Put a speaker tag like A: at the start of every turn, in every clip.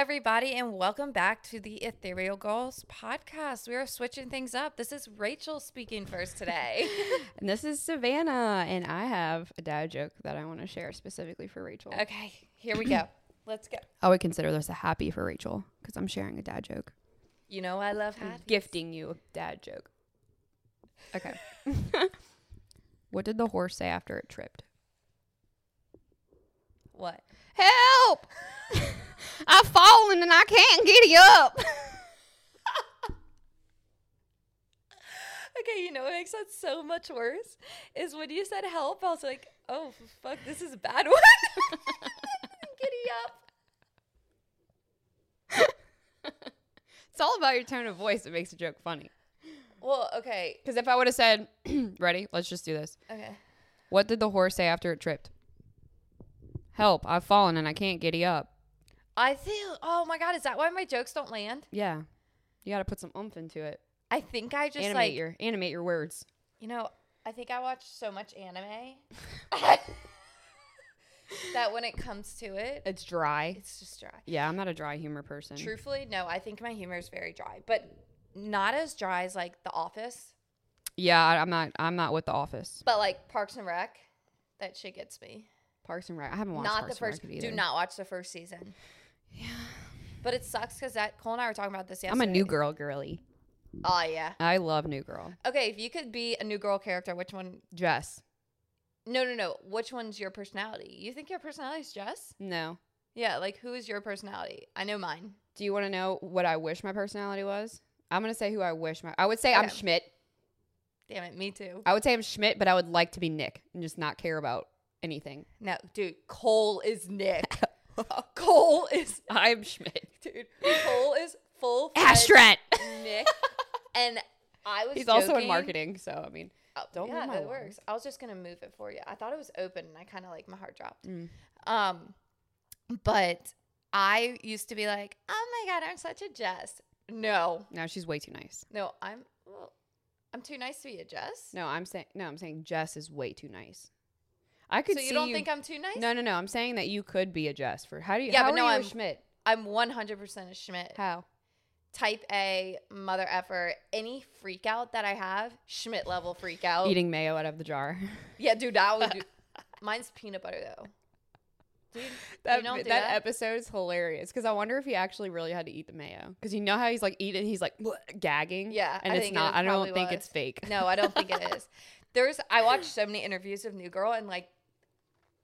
A: everybody, and welcome back to the Ethereal Girls podcast. We are switching things up. This is Rachel speaking first today.
B: And this is Savannah, and I have a dad joke that I want to share specifically for Rachel.
A: okay, here we go. Let's go.
B: I would consider this a happy for Rachel because I'm sharing a dad joke.
A: You know I love happy.
B: gifting you a dad joke. Okay. what did the horse say after it tripped?
A: What?
B: Help! I've fallen and I can't get up.
A: Okay, you know what makes that so much worse is when you said help. I was like, oh fuck, this is a bad one. Giddy up.
B: It's all about your tone of voice that makes a joke funny.
A: Well, okay,
B: Because if I would have said, ready, let's just do this.
A: okay.
B: What did the horse say after it tripped? Help, I've fallen and I can't giddy up.
A: I feel. Oh my god, is that why my jokes don't land?
B: Yeah. You got to put some oomph into it.
A: I think I just
B: animate
A: like
B: your animate your words.
A: You know, I think I watch so much anime that when it comes to it,
B: It's dry.
A: it's just dry.
B: Yeah, I'm not a dry humor person.
A: Truthfully, no, I think my humor is very dry, but not as dry as like The Office,
B: Yeah, I, I'm not. I'm not with The Office.
A: but like Parks and Rec. That shit gets me.
B: Parks and Rec. I haven't watched
A: not
B: Parks
A: the first. Do not watch the first season.
B: Yeah.
A: But it sucks because that Cole and I were talking about this yesterday.
B: I'm a new girl girly.
A: Oh yeah.
B: I love New Girl.
A: Okay, if you could be a new girl character, which one?
B: Jess.
A: No, no, no. Which one's your personality? You think your personality is Jess?
B: No.
A: Yeah, like who is your personality? I know mine.
B: Do you want to know what I wish my personality was? I'm gonna say who I wish my. I would say I'm Schmidt.
A: Damn it, me too.
B: I would say I'm Schmidt, but I would like to be Nick and just not care about anything.
A: No, dude, Cole is Nick. Cole is
B: I'm Schmidt.
A: dude. Cole is full
B: Astrat.
A: Nick. And I was
B: He's also in marketing, so I mean,
A: Oh,
B: Don't
A: yeah,
B: my
A: that works. I was just gonna move it for you. I thought it was open, and I kind of like my heart dropped.
B: Mm.
A: Um, but I used to be like, oh my god, I'm such a Jess. No,
B: now she's way too nice.
A: no, I'm well, I'm too nice to be a Jess.
B: No, I'm saying no. I'm saying Jess is way too nice. I could
A: so you don't
B: you.
A: think I'm too nice?
B: no, no, no. I'm saying that you could be a Jess for how do you?
A: Yeah,
B: how
A: but no, I'm-
B: Schmidt?
A: I'm 100% a Schmidt.
B: How?
A: Type A, mother effer. Any freak out that I have, Schmidt level freak out.
B: Eating mayo out of the jar.
A: Yeah, dude, that would do. Mine's peanut butter though. Dude,
B: That
A: you don't do
B: that,
A: that?
B: episode is hilarious because I wonder if he actually really had to eat the mayo because you know how he's like eating, he's like gagging.
A: Yeah,
B: and
A: I
B: it's
A: think it
B: not. I don't think
A: was.
B: it's fake.
A: No, I don't think it is. There's I watched so many interviews of New Girl and like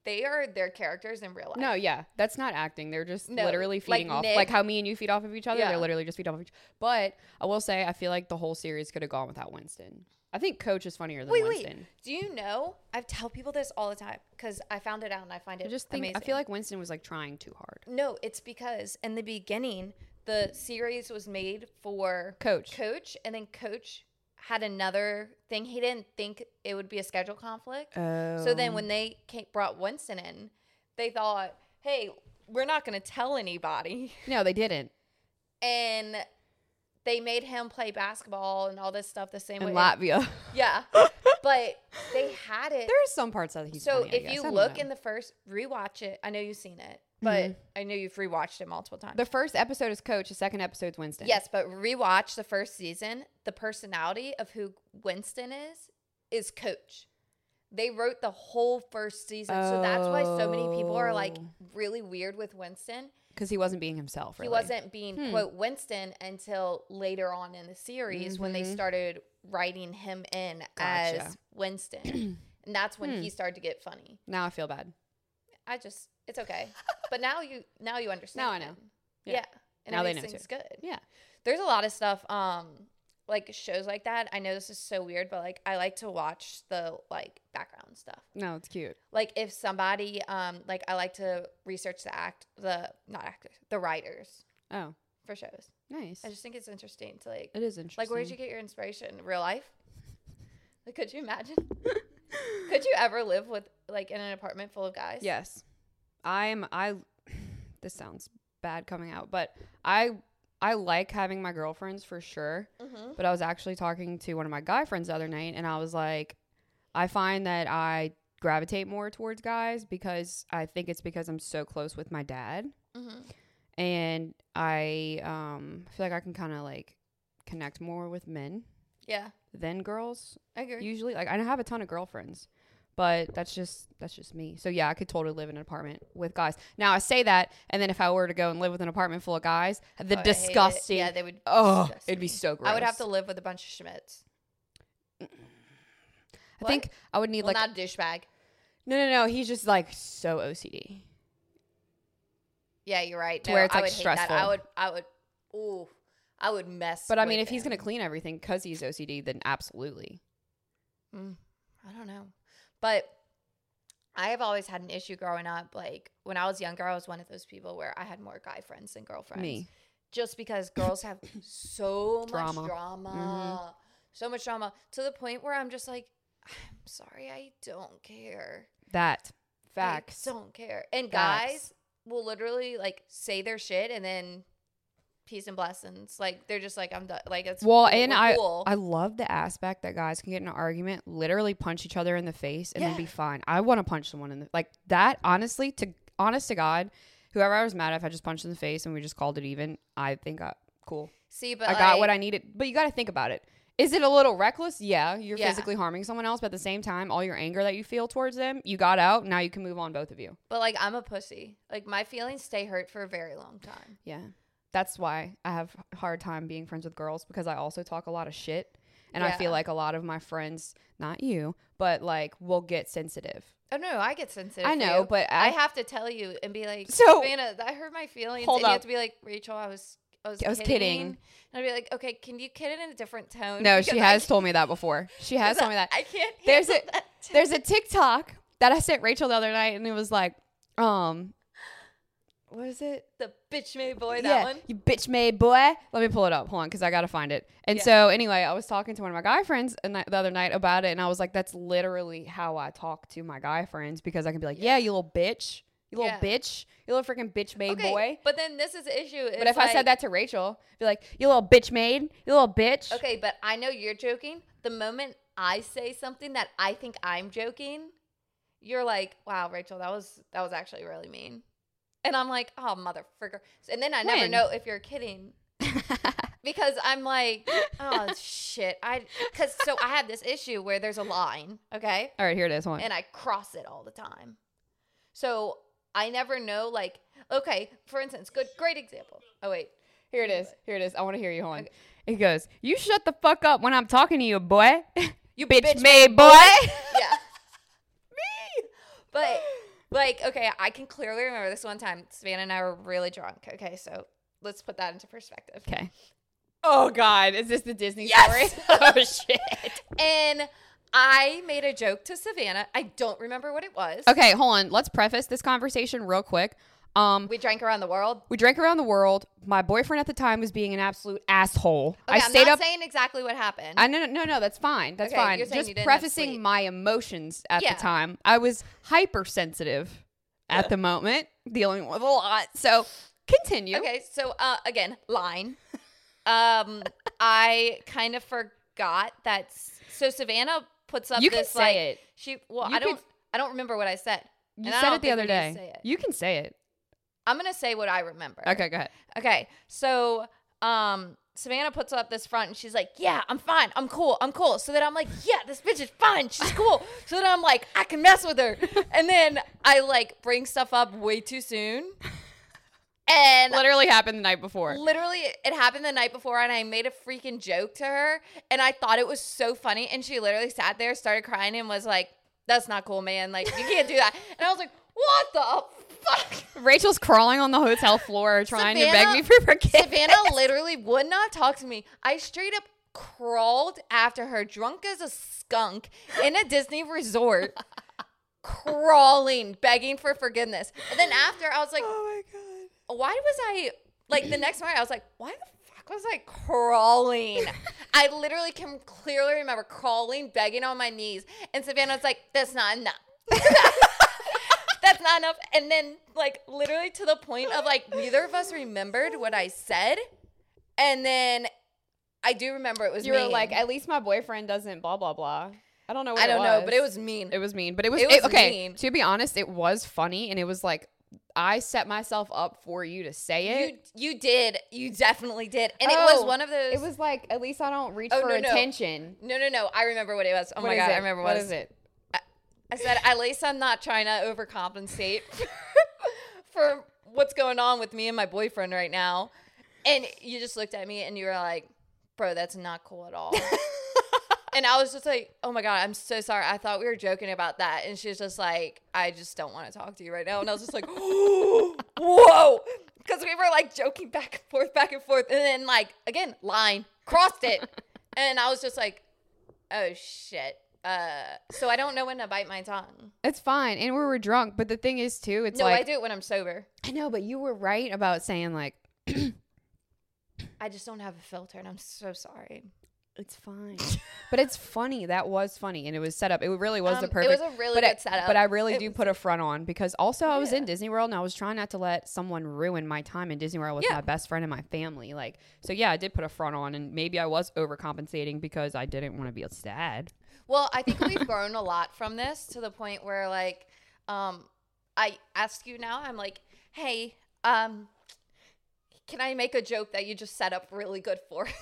A: they are their characters in real life.
B: No, yeah, that's not acting. They're just
A: No,
B: literally
A: like
B: feeding off,
A: Nick-
B: like how me and you feed off of each other.
A: Yeah.
B: They're literally just feed off of each. Other. But I will say, I feel like the whole series could have gone without Winston. I think Coach is funnier than
A: Wait,
B: Winston.
A: wait. Do you know? I tell people this all the time because I found it out and I find it
B: I just think
A: amazing.
B: I feel like Winston was like trying too hard.
A: no, it's because in the beginning the series was made for
B: Coach.
A: Coach, and then Coach had another thing. He didn't think it would be a schedule conflict.
B: Oh.
A: So then when oh. they came, brought Winston in, they thought, hey, we're not going to tell anybody.
B: no, they didn't.
A: And they made him play basketball and all this stuff the same
B: In
A: way.
B: Latvia,
A: yeah. but they had it.
B: there are some parts that he's.
A: so
B: funny,
A: if you look in the first, rewatch it. I know you've seen it, but
B: Mhm.
A: I know you've rewatched it multiple times.
B: the first episode is Coach, the second episode's Winston.
A: yes, but rewatch the first season. The personality of who Winston is is Coach. They wrote the whole first season, so that's why so many people are like
B: Oh.
A: really weird with Winston.
B: because he wasn't being himself. Really.
A: He wasn't being
B: Hmm.
A: quote Winston until later on in the series when they
B: Mhm.
A: started writing him in
B: Gotcha.
A: as Winston, and that's when
B: Hmm.
A: he started to get funny.
B: Now I feel bad.
A: I just it's okay, but now you now you understand.
B: Now I know. Yeah.
A: Yeah, and
B: Now
A: it
B: they know too.
A: good.
B: Yeah.
A: There's a lot of stuff, um, like shows like that. I know this is so weird, but like I like to watch the like background stuff.
B: No, it's cute.
A: Like if somebody, um, like I like to research the act, the not actors, the writers
B: Oh,
A: for shows.
B: nice.
A: I just think it's interesting to like,
B: it is interesting.
A: like where did you get your inspiration? Real life? Like, could you imagine? could you ever live with like in an apartment full of guys?
B: Yes. I'm I this sounds bad coming out, but I I like having my girlfriends for sure.
A: Mm-hmm.
B: But I was actually talking to one of my guy friends the other night and I was like I find that I gravitate more towards guys because I think it's because I'm so close with my dad
A: Mm-hmm.
B: and I um feel like I can kind of like connect more with men
A: Yeah,
B: than girls
A: I agree.
B: usually. Like I have a ton of girlfriends, but that's just that's just me. So yeah, I could totally live in an apartment with guys. Now I say that, and then if I were to go and live with an apartment full of guys, the
A: Oh,
B: disgusting.
A: Yeah, they would.
B: oh, it'd be so gross.
A: I would have to live with a bunch of Schmidts.
B: I think I would need
A: Well,
B: like
A: not a douchebag.
B: no, no, no. He's just like so OCD.
A: Yeah, you're right.
B: To
A: no,
B: where it's,
A: I
B: like,
A: that. I would. I would. Ooh, I would mess.
B: But I mean, if he's gonna clean everything because he's OCD, then absolutely.
A: Mm, I don't know. But I have always had an issue growing up. Like when I was younger, I was one of those people where I had more guy friends than girlfriends.
B: Me.
A: Just because girls have so
B: Drama.
A: much drama. Mm-hmm. So much drama. To the point where I'm just like, I'm sorry, I don't care.
B: That
A: I
B: facts.
A: don't care. And
B: Facts.
A: guys will literally like say their shit and then peace and blessings. Like they're just like, I'm done. Like it's
B: Well,
A: cool.
B: and
A: We're
B: I
A: cool.
B: I love the aspect that guys can get in an argument, literally punch each other in the face, and then
A: Yeah.
B: be fine. I want to punch someone in the like that. Honestly, to honest to God, whoever I was mad at, if I just punched in the face and we just called it even, I think I cool.
A: see, but
B: I got what I needed. But you got to think about it. Is it a little reckless? Yeah, you're
A: Yeah.
B: physically harming someone else, but at the same time, all your anger that you feel towards them, you got out. Now you can move on, both of you.
A: But like I'm a pussy. Like my feelings stay hurt for a very long time.
B: Yeah. That's why I have a hard time being friends with girls because I also talk a lot of shit. And I feel like a lot of my friends, not you, but like will get sensitive.
A: Oh no, I get sensitive.
B: I know,
A: you.
B: but
A: I
B: I,
A: have to tell you and be like,
B: So-
A: Savannah, I hurt my feelings.
B: Hold
A: and you have
B: up.
A: to be like, Rachel, I was I was,
B: I was kidding.
A: And I'd be like, okay, can you kid it in a different tone?
B: no,
A: Because
B: she
A: I
B: has told me that before. She has told me that.
A: I can't.
B: There's a-
A: that
B: There's a TikTok that I sent Rachel the other night, and it was like, um, what is it?
A: the bitch made boy. That
B: yeah,
A: one.
B: you bitch made boy. Let me pull it up. Hold on, because I gotta find it. And
A: Yeah.
B: so anyway, I was talking to one of my guy friends the other night about it, and I was like, "That's literally how I talk to my guy friends because I can be like, yeah, you little bitch, you little
A: Yeah.
B: bitch, you little freaking bitch made
A: Okay,
B: boy."
A: but then this is the issue.
B: But if I said that to Rachel, be like, "You little bitch made, you little bitch."
A: okay, but I know you're joking. The moment I say something that I think I'm joking, you're like, "Wow, Rachel, that was that was actually really mean," and I'm like, "Oh, motherfucker!" And then I never know if you're kidding because I'm like, "Oh shit!" I because so I have this issue where there's a line, okay,
B: All right, here it is. Hold on.
A: and I cross it all the time. So I never know, like, okay, for instance, good, great example. Oh wait,
B: Here it is. Here it is. I want to hear you. Hold on. It goes, "You shut the fuck up when I'm talking to you, boy. you bitch,
A: bitch
B: made boy."
A: yeah. Me. But like, okay, I can clearly remember this one time. Savannah and I were really drunk. Okay, so let's put that into perspective.
B: Okay. Oh God, is this the Disney
A: Yes!
B: story? oh shit.
A: And I made a joke to Savannah. I don't remember what it was.
B: Okay, hold on. Let's preface this conversation real quick. Um,
A: We drank around the world.
B: we drank around the world. My boyfriend at the time was being an absolute asshole.
A: Okay,
B: I
A: am
B: stayed
A: not
B: up.
A: saying exactly what happened.
B: I no, no no no that's fine. That's
A: Okay,
B: fine.
A: you're saying
B: Just
A: you didn't have
B: prefacing
A: sleep.
B: my emotions at
A: Yeah.
B: the time. I was hypersensitive at the moment, dealing with a lot. So continue.
A: Okay, so uh, again, line. Um, I kind of forgot that. s- So Savannah puts up
B: You can
A: this
B: say
A: like
B: it.
A: she. Well,
B: You
A: I don't. I don't remember what I said.
B: You
A: And I
B: said
A: don't
B: it the
A: think
B: other
A: we need to
B: day.
A: say it.
B: You can say it.
A: I'm gonna say what I remember.
B: Okay, go ahead.
A: Okay. So, um, Savannah puts up this front and she's like, "Yeah, I'm fine. I'm cool. I'm cool." So then I'm like, "Yeah, this bitch is fine. She's cool." so then I'm like, "I can mess with her." And then I like bring stuff up way too soon. And
B: Literally happened the night before.
A: literally it happened the night before and I made a freaking joke to her and I thought it was so funny and she literally sat there, started crying and was like, "That's not cool, man. Like, you can't do that." And I was like, "What the fuck?"
B: Rachel's crawling on the hotel floor trying to beg me for forgiveness.
A: Savannah literally would not talk to me. I straight up crawled after her, drunk as a skunk, in a Disney resort, crawling, begging for forgiveness. And then after, I was like,
B: Oh my god.
A: why was I, like, the next morning, I was like, why the fuck was I crawling? I literally can clearly remember crawling, begging on my knees. And Savannah's like, that's not enough. That's not enough. And then, like, literally to the point of like, neither of us remembered what I said. And then I do remember it was
B: You were like, at least my boyfriend doesn't blah blah blah. I don't know. What
A: I don't know, but it was mean.
B: It was mean, but it was,
A: It
B: it okay.
A: mean.
B: To be honest, it was funny and it was like I set myself up for you to say it.
A: You you did. You definitely did. And it was
B: oh,
A: one of those.
B: it was like at least I don't reach
A: Oh,
B: for
A: no, no.
B: attention.
A: No, no, no. I remember what it was. Oh
B: What
A: my god,
B: it?
A: I remember
B: what
A: what
B: is it?
A: I said, at least I'm not trying to overcompensate for what's going on with me and my boyfriend right now. And you just looked at me and you were like, bro, that's not cool at all. and I was just like, oh my God, I'm so sorry. I thought we were joking about that. And she was just like, I just don't want to talk to you right now. And I was just like, whoa. Because we were like joking back and forth, back and forth. And then, like, again, line, crossed it. and I was just like, oh shit. Uh, so I don't know when to bite my tongue.
B: It's fine, and we were drunk. But the thing is, too, it's
A: no,
B: like
A: I do it when I'm sober.
B: I know, but you were right about saying like
A: I just don't have a filter, and I'm so sorry.
B: it's fine. but it's funny. That was funny, and it was set up. It really was the
A: Um,
B: perfect.
A: It was a really good
B: I,
A: setup.
B: But I really
A: It
B: do
A: was-
B: put a front on because also I was in Disney World and I was trying not to let someone ruin my time in Disney World with
A: Yeah.
B: my best friend and my family. Like, so yeah, I did put a front on, and maybe I was overcompensating because I didn't want to be a sad.
A: Well, I think we've grown a lot from this to the point where, like, um, I ask you now, I'm like, hey, um, can I make a joke that you just set up really good for?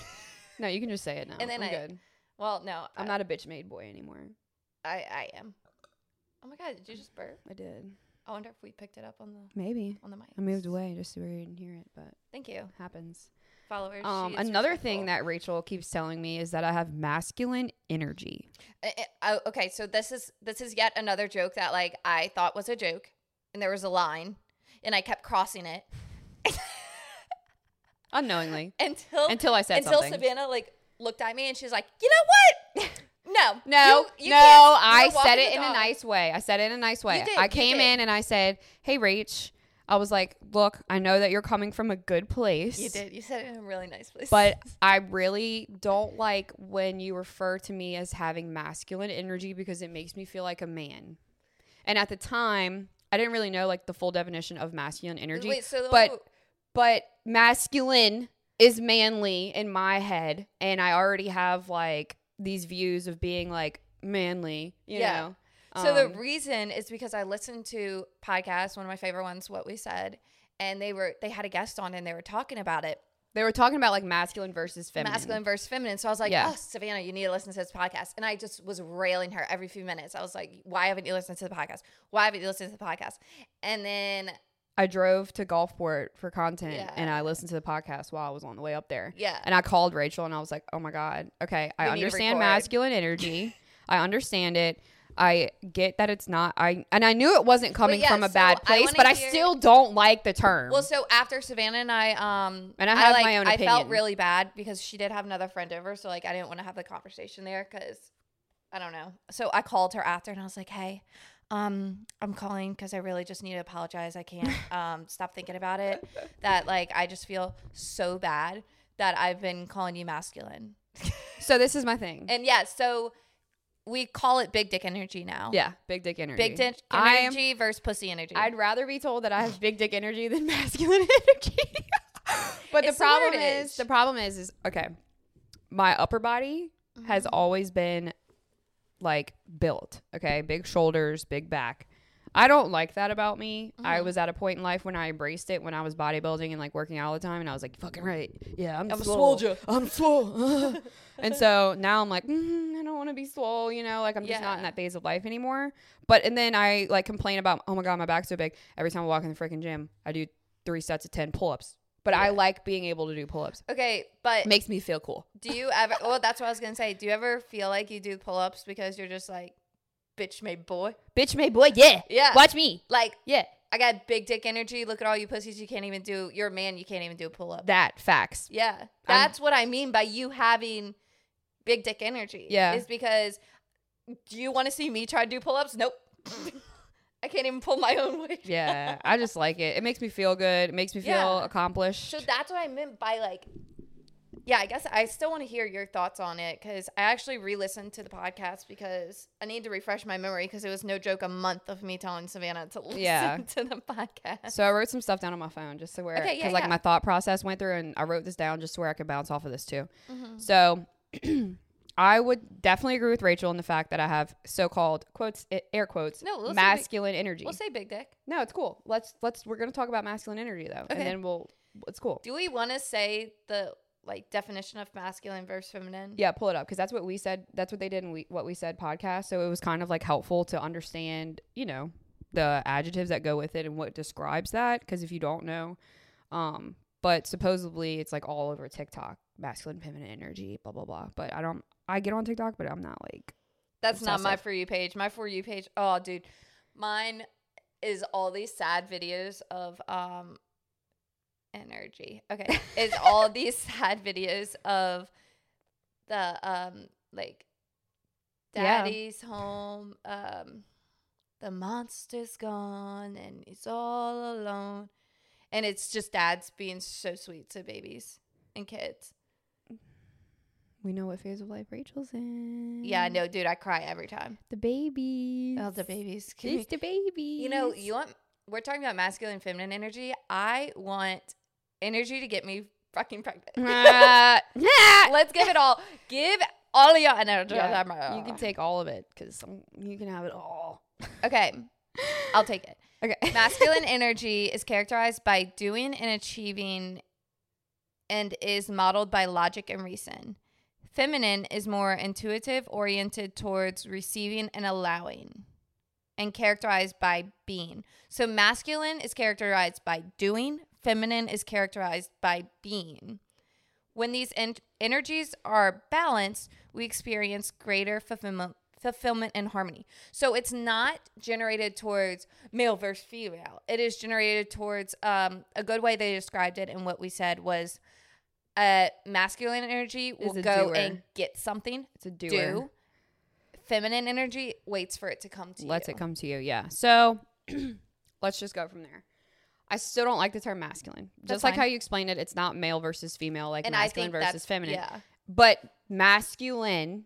B: No, you can just say it now.
A: And then
B: I'm
A: I-
B: good.
A: well, no,
B: I'm
A: I,
B: not a bitch made boy anymore.
A: I, I am. Oh my god, did you just burp?
B: I did.
A: I wonder if we picked it up on the
B: Maybe
A: on the mic.
B: I moved away just so we didn't hear it, but
A: Thank you,
B: happens.
A: Followers.
B: Um,
A: she
B: another thing that Rachel keeps telling me is that I have masculine energy.
A: Uh, uh, oh, okay, so this is this is yet another joke that like I thought was a joke, and there was a line, and I kept crossing it
B: Unknowingly.
A: until
B: Until I said
A: until
B: something.
A: Savannah like looked at me and she's like, you know what? No,
B: No,
A: you- you
B: no, I said it
A: the
B: in a nice way. I said it in a nice way.
A: did,
B: I
A: you
B: came
A: did.
B: in and I said, "Hey, Rach," I was like, "Look, I know that you're coming from a good place."
A: You did. You said it in a really nice place.
B: But I really don't like when you refer to me as having masculine energy because it makes me feel like a man. And at the time, I didn't really know like the full definition of masculine energy.
A: wait, so
B: but but masculine is manly in my head and I already have like these views of being like manly, you
A: Yeah.
B: know.
A: So the
B: Um,
A: reason is because I listened to podcasts. One of my favorite ones, what we said, and they were they had a guest on and they were talking about it,
B: they were talking about like masculine versus feminine.
A: masculine versus feminine. So I was like,
B: Yeah.
A: oh, Savannah, you need to listen to this podcast. And I just was railing her every few minutes. I was like, why haven't you listened to the podcast? Why haven't you listened to the podcast? And then
B: I drove to Gulfport for content
A: Yeah.
B: and I listened to the podcast while I was on the way up there.
A: yeah,
B: And I called Rachel and I was like, "Oh my god, okay, I
A: We need
B: understand masculine energy. I understand it. I get that it's not. I and I knew it wasn't coming
A: yeah,
B: from a
A: so
B: bad place,
A: wanna
B: but I still don't like the term.
A: Well, so after Savannah and I, um,
B: And I have
A: like,
B: my own opinion.
A: I felt really bad because she did have another friend over, so like I didn't want to have the conversation there because I don't know. So I called her after and I was like, "Hey, um, I'm calling because I really just need to apologize. I can't um stop thinking about it. That like I just feel so bad that I've been calling you masculine.
B: so this is my thing.
A: And yeah, so we call it big dick energy now.
B: yeah, big dick energy.
A: big dick
B: I am-
A: energy versus pussy energy.
B: I'd rather be told that I have big dick energy than masculine energy. but the
A: It's the
B: problem
A: wordage.
B: is, the problem is, is okay. My upper body
A: Mm-hmm.
B: has always been like built. Okay, big shoulders, big back. I don't like that about me. I
A: Mm-hmm.
B: was at a point in life when I embraced it when I was bodybuilding and like working out all the time, and I was like, "Fucking right, yeah, I'm,
A: I'm a
B: swole.
A: soldier."
B: I'm swole." and so now I'm like, mm, I don't want to be swole. You know, like I'm just not in that phase of life anymore. But and then I like complain about, oh my god, my back's so big. Every time I walk in the freaking gym, I do three sets of ten pull-ups. But I like being able to do pull-ups.
A: okay, but
B: It makes me feel cool.
A: Do you ever? Well, that's what I was gonna say. Do you ever feel like you do pull ups because you're just like, bitch made boy?
B: Bitch made boy, yeah.
A: Yeah.
B: Watch me.
A: Like,
B: Yeah.
A: I got big dick energy. Look at all you pussies. You can't even do. You're a man. You can't even do a pull up.
B: That facts.
A: Yeah, that's what I mean by you having big dick energy.
B: Yeah.
A: is because do you want to see me try to do pull ups? Nope. I can't even pull my own weight.
B: Yeah, I just like it. It makes me feel good. It makes me feel
A: Yeah.
B: accomplished.
A: So that's what I meant by like, yeah, I guess I still want to hear your thoughts on it because I actually re listened to the podcast because I need to refresh my memory because it was no joke a month of me telling Savannah to listen
B: Yeah.
A: to the podcast.
B: So I wrote some stuff down on my phone just to where,
A: Okay,
B: because
A: yeah,
B: like
A: yeah.
B: my thought process went through, and I wrote this down just so where I could bounce off of this too.
A: Mhm.
B: So I would definitely agree with Rachel in the fact that I have so-called quotes, air quotes,
A: No, we'll say big-
B: masculine energy.
A: We'll say big dick.
B: no, it's cool. Let's let's we're gonna talk about masculine energy though,
A: Okay.
B: and then we'll. It's cool.
A: Do we want to say the like definition of masculine versus feminine?
B: Yeah, pull it up because that's what we said. That's what they did in we, what we said podcast. So it was kind of like helpful to understand, you know, the adjectives that go with it and what describes that. Because if you don't know, um, but supposedly it's like all over TikTok, masculine, feminine energy, blah blah blah. But I don't. I get on TikTok, but I'm not like.
A: That's not my for you page. My for you page. Oh, dude, mine is all these sad videos of um energy. Okay, it's all these sad videos of the um like
B: Yeah.
A: daddy's home. Um, the monster's gone and he's all alone, and it's just dads being so sweet to babies and kids.
B: We know what phase of life Rachel's in.
A: Yeah, no, dude, I cry every time.
B: The babies.
A: Oh, the babies.
B: It's the babies.
A: You know, you want we're talking about masculine feminine energy. I want energy to get me fucking pregnant. Let's give it all. Give all of your energy.
B: Yeah, you can take all of it because you can have it all.
A: Okay. I'll take it.
B: Okay.
A: Masculine energy is characterized by doing and achieving and is modeled by logic and reason. Feminine is more intuitive, oriented towards receiving and allowing, and characterized by being. So, masculine is characterized by doing, feminine is characterized by being. When these en- energies are balanced, we experience greater fulfillment, fulfillment and harmony. So it's not generated towards male versus female. It is generated towards um, a good way they described it, and what we said was uh, masculine energy will go
B: doer.
A: and get something,
B: It's a doer.
A: do. Feminine energy waits for it to come to you.
B: Lets it come to you. Yeah. So let's just go from there. I still don't like the term masculine.
A: That's
B: Just like
A: fine.
B: how you explained it, it's not male versus female, like
A: and I
B: masculine
A: think
B: versus
A: that's
B: feminine.
A: Yeah,
B: But masculine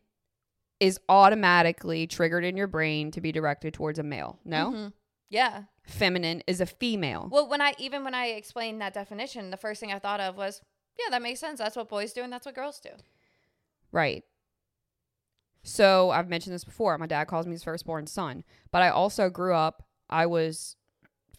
B: is automatically triggered in your brain to be directed towards a male. No?
A: Mhm. yeah.
B: Feminine is a female.
A: Well, when I even when I explained that definition, the first thing I thought of was, yeah, that makes sense. That's what boys do, and that's what girls do.
B: Right. So I've mentioned this before. My dad calls me his firstborn son, but I also grew up. I was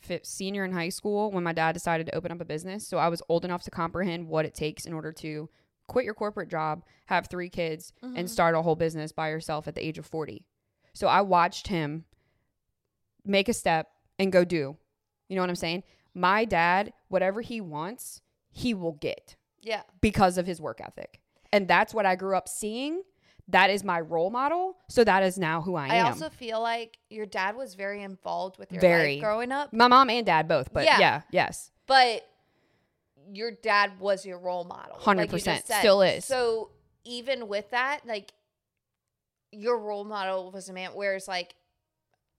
B: fi- senior in high school when my dad decided to open up a business. So I was old enough to comprehend what it takes in order to quit your corporate job, have three kids, and mm-hmm. start a whole business by yourself at the age of 40. So I watched him make a step and go do. You know what I'm saying? My dad, whatever he wants, he will get
A: Yeah.
B: because of his work ethic. And that's what I grew up seeing. That is my role model. So that is now who I
A: I,
B: am.
A: I also feel like your dad was very involved with your
B: Very.
A: life growing up,
B: my mom and dad both, but
A: Yeah.
B: yeah, yes.
A: but your dad was your role model. like you just
B: 100%,
A: said.
B: still is.
A: So even with that, like your role model was a man, whereas like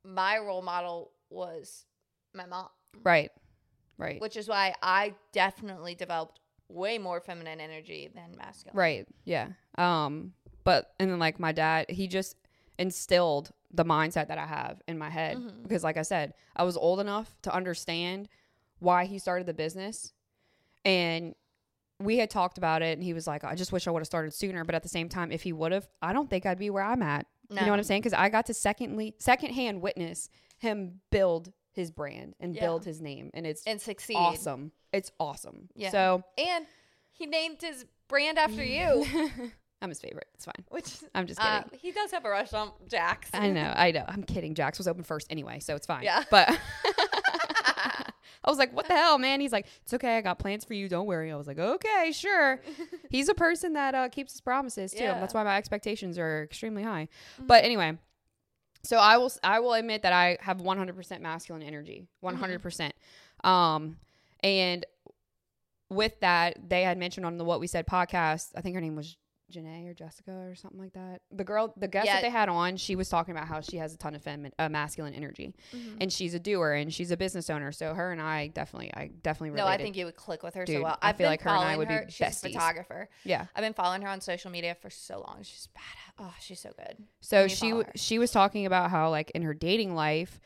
A: my role model was my mom,
B: Right. Right.
A: which is why I definitely developed way more feminine energy than masculine.
B: Right. Yeah. Um but and then like my dad, he just instilled the mindset that I have in my head
A: Mhm.
B: because like I said, I was old enough to understand why he started the business and we had talked about it and he was like, I just wish I would have started sooner, but at the same time if he would have, I don't think I'd be where I'm at. You know what I'm saying? Cuz I got to secondly secondhand witness him build his brand and
A: Yeah.
B: build his name and it's
A: And succeed.
B: awesome. It's awesome.
A: Yeah.
B: So
A: And he named his brand after you.
B: I'm his favorite. It's fine.
A: Which
B: I'm just kidding.
A: uh, he does have a restaurant, Jack's.
B: I know, I know. I'm kidding. Jax was open first anyway, so it's fine.
A: Yeah.
B: But I was like, what the hell, man? He's like, it's okay. I got plans for you. Don't worry. I was like, okay, sure. He's a person that uh, keeps his promises too.
A: Yeah.
B: That's why my expectations are extremely high.
A: Mhm.
B: But anyway, so I will I will admit that I have 100% masculine energy.
A: Mm-hmm.
B: 100%. percent Um and with that, they had mentioned on the What We Said podcast, I think her name was Janae or Jessica or something like that. The girl, the guest
A: Yeah.
B: that they had on, she was talking about how she has a ton of feminine, uh, masculine energy,
A: Mhm.
B: and she's a doer and she's a business owner. So her and I definitely, I definitely related.
A: No, I think you would click with her so well.
B: I
A: I've
B: feel like her and I would be
A: her. She's a
B: besties.
A: photographer.
B: yeah.
A: I've been following her on social media for so long. She's bad. Oh, she's so good.
B: So she
A: follow
B: w-
A: her.
B: she was talking about how like in her dating life,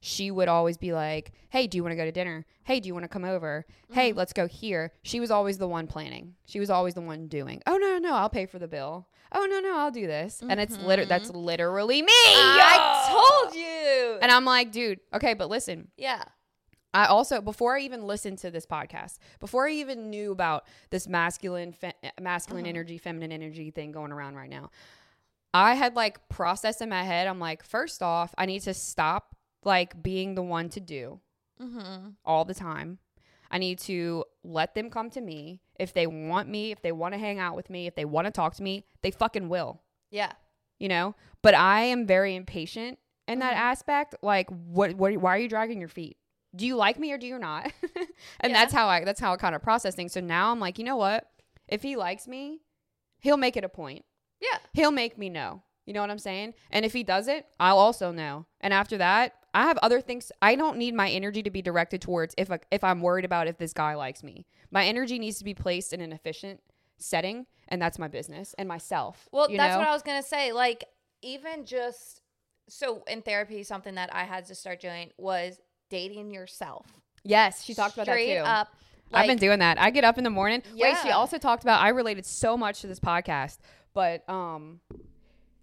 B: she would always be like, "Hey, do you want to go to dinner? Hey, do you want to come over? Hey, mm-hmm. let's go here." She was always the one planning. She was always the one doing. "Oh no, no, I'll pay for the bill." "Oh no, no, I'll do this." And it's liter- that's mm-hmm. literally me. Ah.
A: I told you.
B: And I'm like, "Dude, okay, but listen,
A: yeah.
B: I also before I even listened to this podcast, before I even knew about this masculine fe- eh, masculine uh-huh. energy, feminine energy thing going around right now, I had like processed in my head. I'm like, first off, I need to stop like being the one to do
A: Mm-hmm.
B: all the time. I need to let them come to me if they want me, if they want to hang out with me, if they want to talk to me, they fucking will
A: Yeah.
B: you know but i am very impatient in that
A: Mhm.
B: aspect like what, what why are you dragging your feet do you like me or do you not and
A: Yeah.
B: that's how i that's how i kind of process things so now i'm like you know what if he likes me he'll make it a point
A: Yeah.
B: he'll make me know you know what i'm saying and if he does it i'll also know and after that i have other things i don't need my energy to be directed towards if I, if i'm worried about if this guy likes me my energy needs to be placed in an efficient setting and that's my business and myself
A: Well, that's
B: know?
A: what I was gonna say. Like, even just so in therapy, something that I had to start doing was dating yourself.
B: Yes, she talked about that too.
A: Up,
B: I've been doing that. I get up in the morning. Wait, she also talked about I related so much to this podcast, but um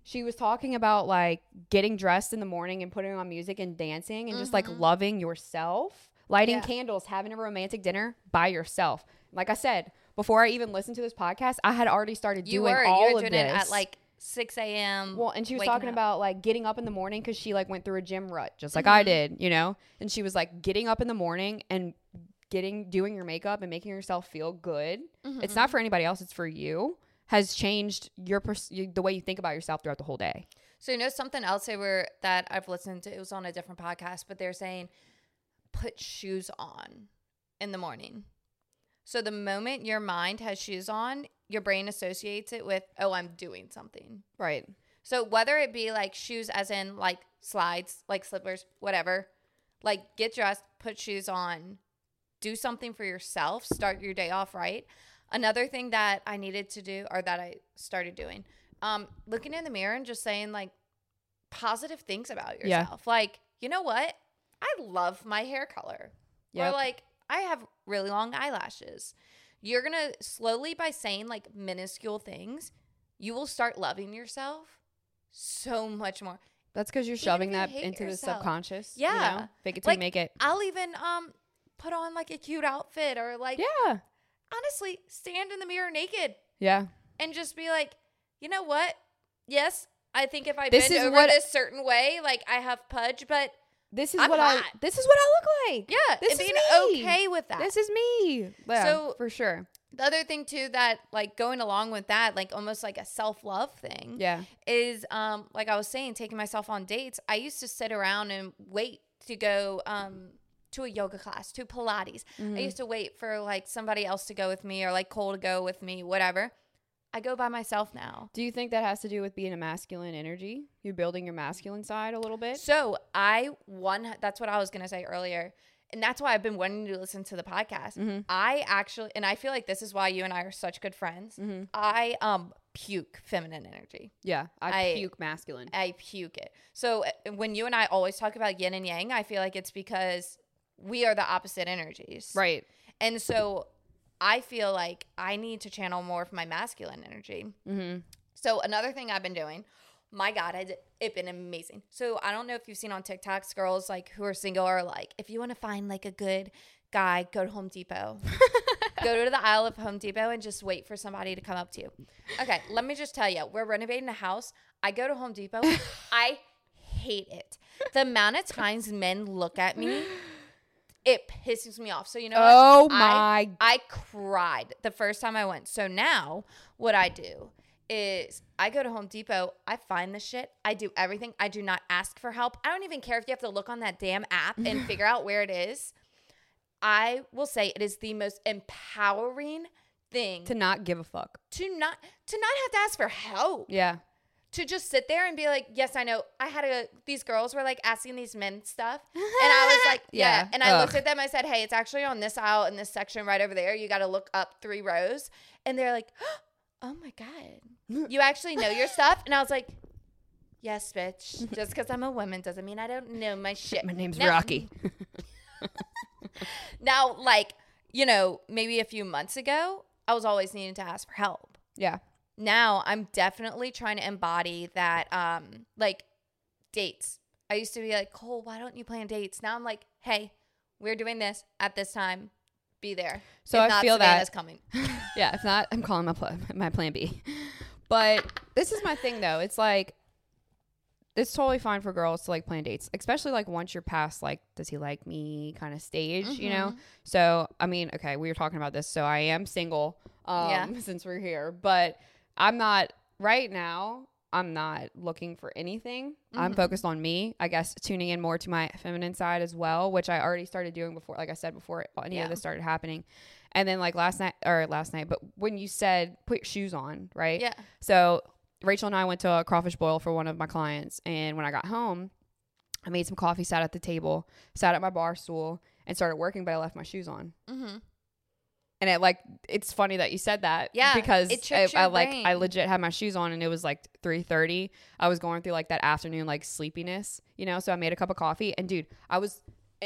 B: she was talking about like getting dressed in the morning and putting on music and dancing and just like loving yourself, lighting
A: Mm-hmm. Yeah.
B: candles, having a romantic dinner by yourself. Like I said, before I even listened to this podcast, I had already started
A: you
B: doing
A: were
B: all
A: you were
B: of
A: doing
B: this
A: it at like six a.m.
B: well, and she was talking
A: up.
B: about like getting up in the morning because she like went through a gym rut, just like
A: Mm-hmm.
B: I did, you know. And she was like getting up in the morning and getting doing your makeup and making yourself feel good.
A: Mm-hmm.
B: It's not for anybody else; it's for you. Has changed your pers- the way you think about yourself throughout the whole day.
A: So you know something else they were that I've listened to. It was on a different podcast, but they're saying put shoes on in the morning. So the moment your mind has shoes on, your brain associates it with oh I'm doing something.
B: Right.
A: So whether it be like shoes as in like slides, like slippers, whatever, like get dressed, put shoes on, do something for yourself, start your day off right. Another thing that I needed to do or that I started doing, um, looking in the mirror and just saying like positive things about
B: Yeah.
A: yourself. Like, you know what? I love my hair color. Or
B: Yep.
A: like I have really long eyelashes. You're gonna slowly by saying like minuscule things, you will start loving yourself so much more.
B: That's because you're shoving
A: you
B: that into the
A: yourself.
B: subconscious. you
A: Yeah.
B: know? Fake it till
A: Like,
B: you make it.
A: I'll even um put on like a cute outfit or like
B: Yeah.
A: Honestly stand in the mirror naked
B: Yeah.
A: and just be like, you know what? Yes, I think if I
B: This
A: bend over
B: what-
A: this certain way, like I have pudge, but
B: This is
A: I'm
B: what I. This is what I look like.
A: yeah,
B: This
A: being
B: me.
A: okay with that.
B: This is me. Yeah,
A: So-
B: for sure.
A: the other thing too that like going along with that, like almost like a self love thing.
B: Yeah.
A: is um like I was saying, taking myself on dates. I used to sit around and wait to go um to a yoga class, to Pilates.
B: Mm-hmm.
A: I used to wait for like somebody else to go with me or like Cole to go with me, whatever. I go by myself now.
B: Do you think that has to do with being a masculine energy? You're building your masculine side a little bit.
A: So I one that's what I was gonna say earlier. And that's why I've been wanting to listen to the podcast.
B: Mm-hmm.
A: I actually and I feel like this is why you and I are such good friends.
B: Mm-hmm.
A: I um puke feminine energy.
B: Yeah, I,
A: I-
B: puke masculine.
A: I puke it. So when you and I always talk about yin and yang, I feel like it's because we are the opposite energies.
B: Right.
A: And so I feel like I need to channel more of my masculine energy.
B: Mm-hmm.
A: So another thing I've been doing, my God, has it been amazing. So I don't know if you've seen on TikToks girls like who are single are like, if you want to find like a good guy, go to Home Depot. go to the aisle of Home Depot and just wait for somebody to come up to you. Okay, let me just tell you, we're renovating a house. I go to Home Depot. I hate it. The amount of times men look at me, it pisses me off. So you know what?
B: Oh
A: I-
B: my.
A: I cried the first time I went. So now what I do is I go to Home Depot, I find the shit, I do everything. I do not ask for help. I don't even care if you have to look on that damn app and figure out where it is. I will say it is the most empowering thing
B: to not give a fuck.
A: to not to not have to ask for help
B: Yeah.
A: To just sit there and be like, yes, I know. I had a these girls were like asking these men stuff, and I was like, yeah.
B: Yeah.
A: And I looked at them. I said, hey, it's actually on this aisle in this section right over there. You got to look up three rows, and they're like, oh my god, you actually know your stuff. And I was like, Yes, bitch. Just because I'm a woman doesn't mean I don't know my shit.
B: My name's
A: Now-
B: Rocky.
A: Now, like, you know, maybe a few months ago, I was always needing to ask for help.
B: yeah.
A: Now I'm definitely trying to embody that, um, like dates. I used to be like, Cole, why don't you plan dates? Now I'm like, hey, we're doing this at this time. Be there.
B: So
A: If
B: I
A: not,
B: feel
A: Savannah's
B: that-
A: coming.
B: Yeah, if not, I'm calling my pl- my plan B. But this is my thing though. It's like it's totally fine for girls to like plan dates, especially like once you're past like does he like me kind of stage, you know?
A: Mm-hmm.
B: So, I mean, okay, we were talking about this. So, I am single um
A: Yeah.
B: since we're here, but I'm not right now. I'm not looking for anything. I'm
A: Mhm.
B: focused on me. I guess tuning in more to my feminine side as well, which I already started doing before, like I said before any
A: Yeah.
B: of this started happening. And then like last night or last night, but when you said put your shoes on, right?
A: Yeah.
B: So Rachel and I went to a crawfish boil for one of my clients, and when I got home, I made some coffee, sat at the table, sat at my bar stool, and started working. But I left my shoes on,
A: Mm-hmm.
B: And it like it's funny that you said that,
A: Yeah,
B: because
A: it
B: I, I like I legit had my shoes on, and it was like three thirty. I was going through like that afternoon like sleepiness, you know. So I made a cup of coffee, and dude, I was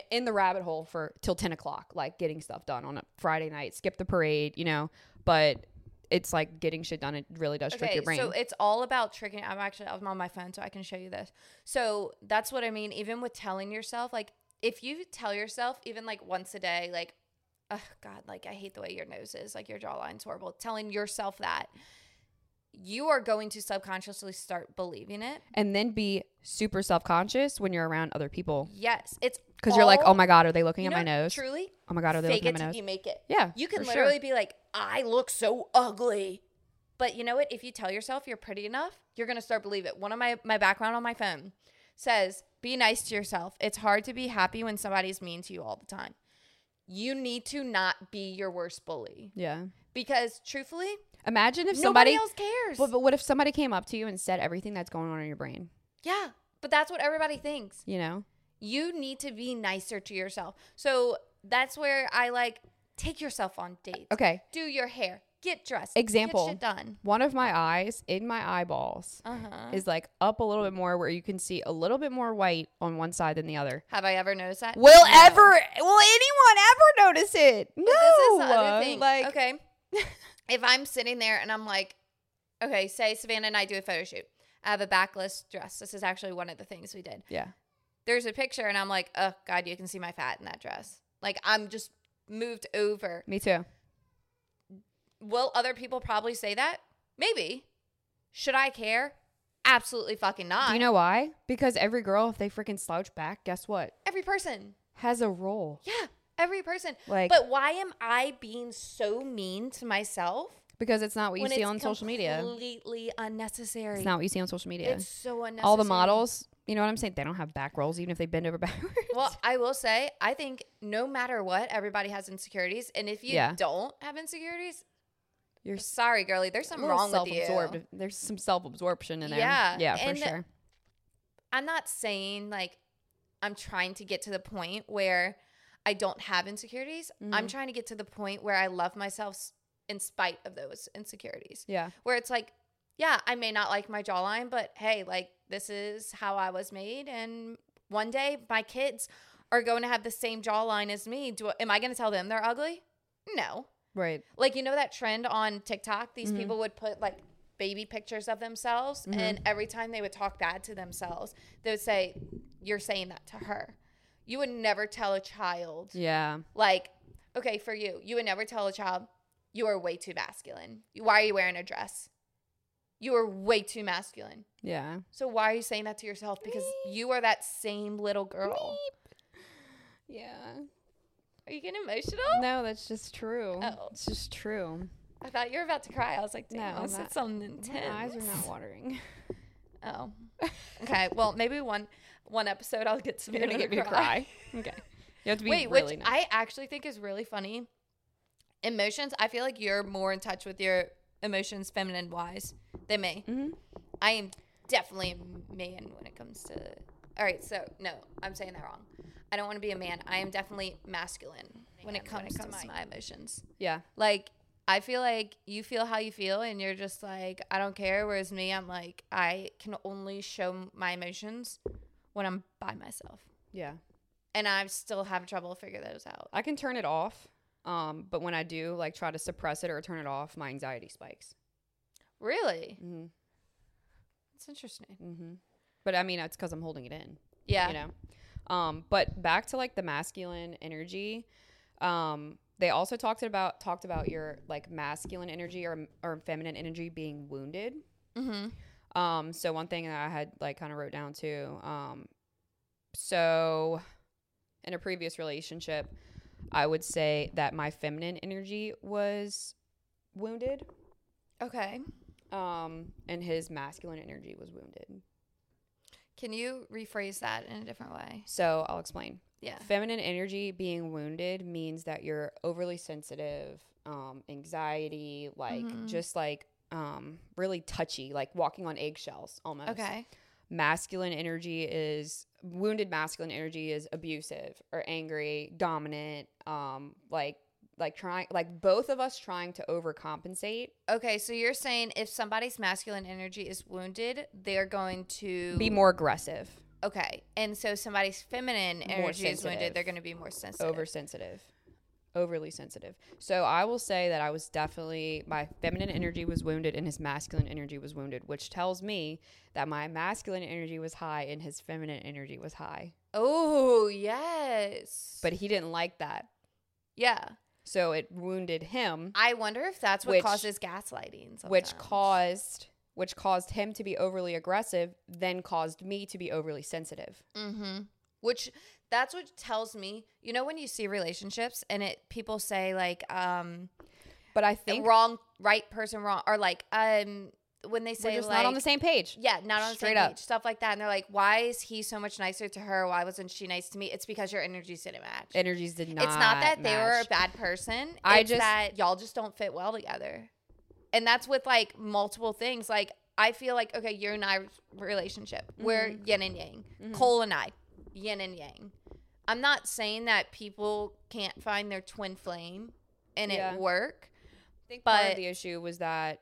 B: in the rabbit hole for till 10 o'clock like getting stuff done on a friday night skip the parade you know but it's like getting shit done it really does trick your brain
A: so it's all about tricking. I'm actually I'm on my phone, so I can show you this. So that's what I mean. Even with telling yourself, like if you tell yourself even like once a day, like, oh God, like I hate the way your nose is, like your jawline's horrible. Telling yourself that, you are going to subconsciously start believing it.
B: and then be super self-conscious when you're around other people
A: Yes, it's
B: because you're like oh my god are they looking
A: you
B: at my nose
A: Truly,
B: oh my god are they
A: fake
B: looking
A: it
B: at my nose
A: you make it.
B: yeah
A: You can literally
B: sure.
A: be like, I look so ugly. But you know what? If you tell yourself you're pretty enough, you're gonna start believe it. One of my my background on my phone says, "Be nice to yourself. It's hard to be happy when somebody's mean to you all the time. You need to not be your worst bully
B: yeah
A: because truthfully,
B: imagine if somebody
A: else cares.
B: but, but what if somebody came up to you and said everything that's going on in your brain
A: yeah, but that's what everybody thinks.
B: you know
A: You need to be nicer to yourself. So that's where I like take yourself on dates.
B: okay
A: Do your hair. Get dressed.
B: Example.
A: Get done.
B: one of my eyes in my eyeballs
A: Uh huh.
B: is like up a little bit more where you can see a little bit more white on one side than the other
A: Have I ever noticed that?
B: will
A: No.
B: ever will anyone ever notice it no
A: But this is the other thing.
B: like
A: okay, if I'm sitting there and I'm like, okay, say Savannah and I do a photo shoot. I have a backless dress. This is actually one of the things we did.
B: yeah
A: There's a picture, and I'm like, oh God, you can see my fat in that dress. Like I'm just moved over.
B: me too
A: Will other people probably say that? Maybe. Should I care? Absolutely fucking not.
B: Do you know why? Because every girl, if they freaking slouch back, guess what?
A: every person.
B: Has a role.
A: Yeah, every person.
B: Like,
A: But why am I being so mean to myself
B: because it's not what you see on social media.
A: Completely unnecessary.
B: It's not what you see on social media.
A: It's so unnecessary.
B: All the models, you know what I'm saying? They don't have back rolls, even if they bend over backwards.
A: Well, I will say, I think no matter what, everybody has insecurities, and if you
B: Yeah.
A: don't have insecurities,
B: You're
A: sorry, girly. There's something wrong with you.
B: There's some self-absorption in there.
A: Yeah,
B: yeah, for sure.
A: I'm not saying like I'm trying to get to the point where I don't have insecurities. I'm
B: Mhm.
A: trying to get to the point where I love myself in spite of those insecurities.
B: Yeah,
A: Where it's like, yeah, I may not like my jawline, but hey, like this is how I was made, and one day my kids are going to have the same jawline as me. Do am I going to tell them they're ugly? No.
B: Right.
A: Like you know that trend on TikTok, these
B: Mhm.
A: people would put like baby pictures of themselves
B: Mhm.
A: and every time they would talk bad to themselves, they would say you're saying that to her. You would never tell a child
B: Yeah,
A: like okay, for you, you would never tell a child you are way too masculine. Why are you wearing a dress? You are way too masculine.
B: yeah.
A: So why are you saying that to yourself? Because you are that same little girl.
B: Yeah.
A: Are you getting emotional?
B: No, that's just true.
A: Oh.
B: It's just true.
A: I thought you were about to cry. I was like, damn,
B: No,
A: I
B: I'm
A: said something intense.
B: My eyes are not watering.
A: Oh. Okay. Well, maybe one one episode I'll get
B: gonna get me
A: to
B: to cry. Okay. You have to be
A: Wait,
B: really
A: which
B: nice.
A: I actually think is really funny. Emotions. I feel like you're more in touch with your emotions, feminine wise, than me.
B: Mhm.
A: I am definitely a man when it comes to. All right. So no, I'm saying that wrong. I don't want to be a man. I am definitely masculine when it comes, to my emotions.
B: Yeah.
A: Like I feel like you feel how you feel and you're just like, I don't care. Whereas me, I'm like, I can only show my emotions when I'm by myself.
B: Yeah.
A: And I still have trouble figure those out.
B: I can turn it off. Um, but when I do like try to suppress it or turn it off, my anxiety spikes.
A: Really?
B: Mm-hmm.
A: That's interesting.
B: Mm-hmm. But I mean, it's because I'm holding it in.
A: Yeah.
B: You know. Um, but back to like the masculine energy. Um, they also talked about talked about your like masculine energy or or feminine energy being wounded.
A: Mm-hmm.
B: Um, so one thing that I had like kind of wrote down too. Um, so in a previous relationship, I would say that my feminine energy was wounded.
A: Okay.
B: Um, and his masculine energy was wounded.
A: Can you rephrase that in a different way?
B: So I'll explain.
A: Yeah.
B: Feminine energy being wounded means that you're overly sensitive, um, anxiety, like
A: Mhm.
B: just like um, really touchy, like walking on eggshells almost.
A: Okay.
B: Masculine energy is wounded. Masculine energy is abusive or angry, dominant, um, like like trying, like both of us trying to overcompensate,
A: Okay. So you're saying if somebody's masculine energy is wounded, they're going to
B: be more aggressive,
A: Okay. And so somebody's feminine
B: More
A: energy is
B: sensitive.
A: wounded, they're going to be more sensitive.
B: oversensitive, overly sensitive. So I will say that I was definitely my feminine energy was wounded and his masculine energy was wounded, which tells me that my masculine energy was high and his feminine energy was high.
A: Oh, yes.
B: But he didn't like that.
A: yeah.
B: So it wounded him,
A: I wonder if that's what
B: Which-
A: causes gaslighting.
B: which caused which caused him to be overly aggressive, then caused me to be overly sensitive.
A: Mm-hmm. Which that's what tells me. You know when you see relationships and it people say like um
B: But I think
A: wrong right person wrong or like um when they
B: we're
A: say
B: just
A: like
B: not on the same page.
A: yeah not on the
B: Straight
A: same
B: up.
A: page stuff like that and they're like why is he so much nicer to her why wasn't she nice to me it's because your energies didn't match
B: Energies did not.
A: it's not that they were a bad person.
B: I
A: it's
B: just-
A: that y'all just don't fit well together. And that's with like multiple things. Like I feel like okay, you and I relationship. We're
B: Mm-hmm.
A: yin and yang. Cole and I, yin and yang. I'm not saying that people can't find their twin flame and
B: Yeah.
A: it work.
B: I think part of the issue was that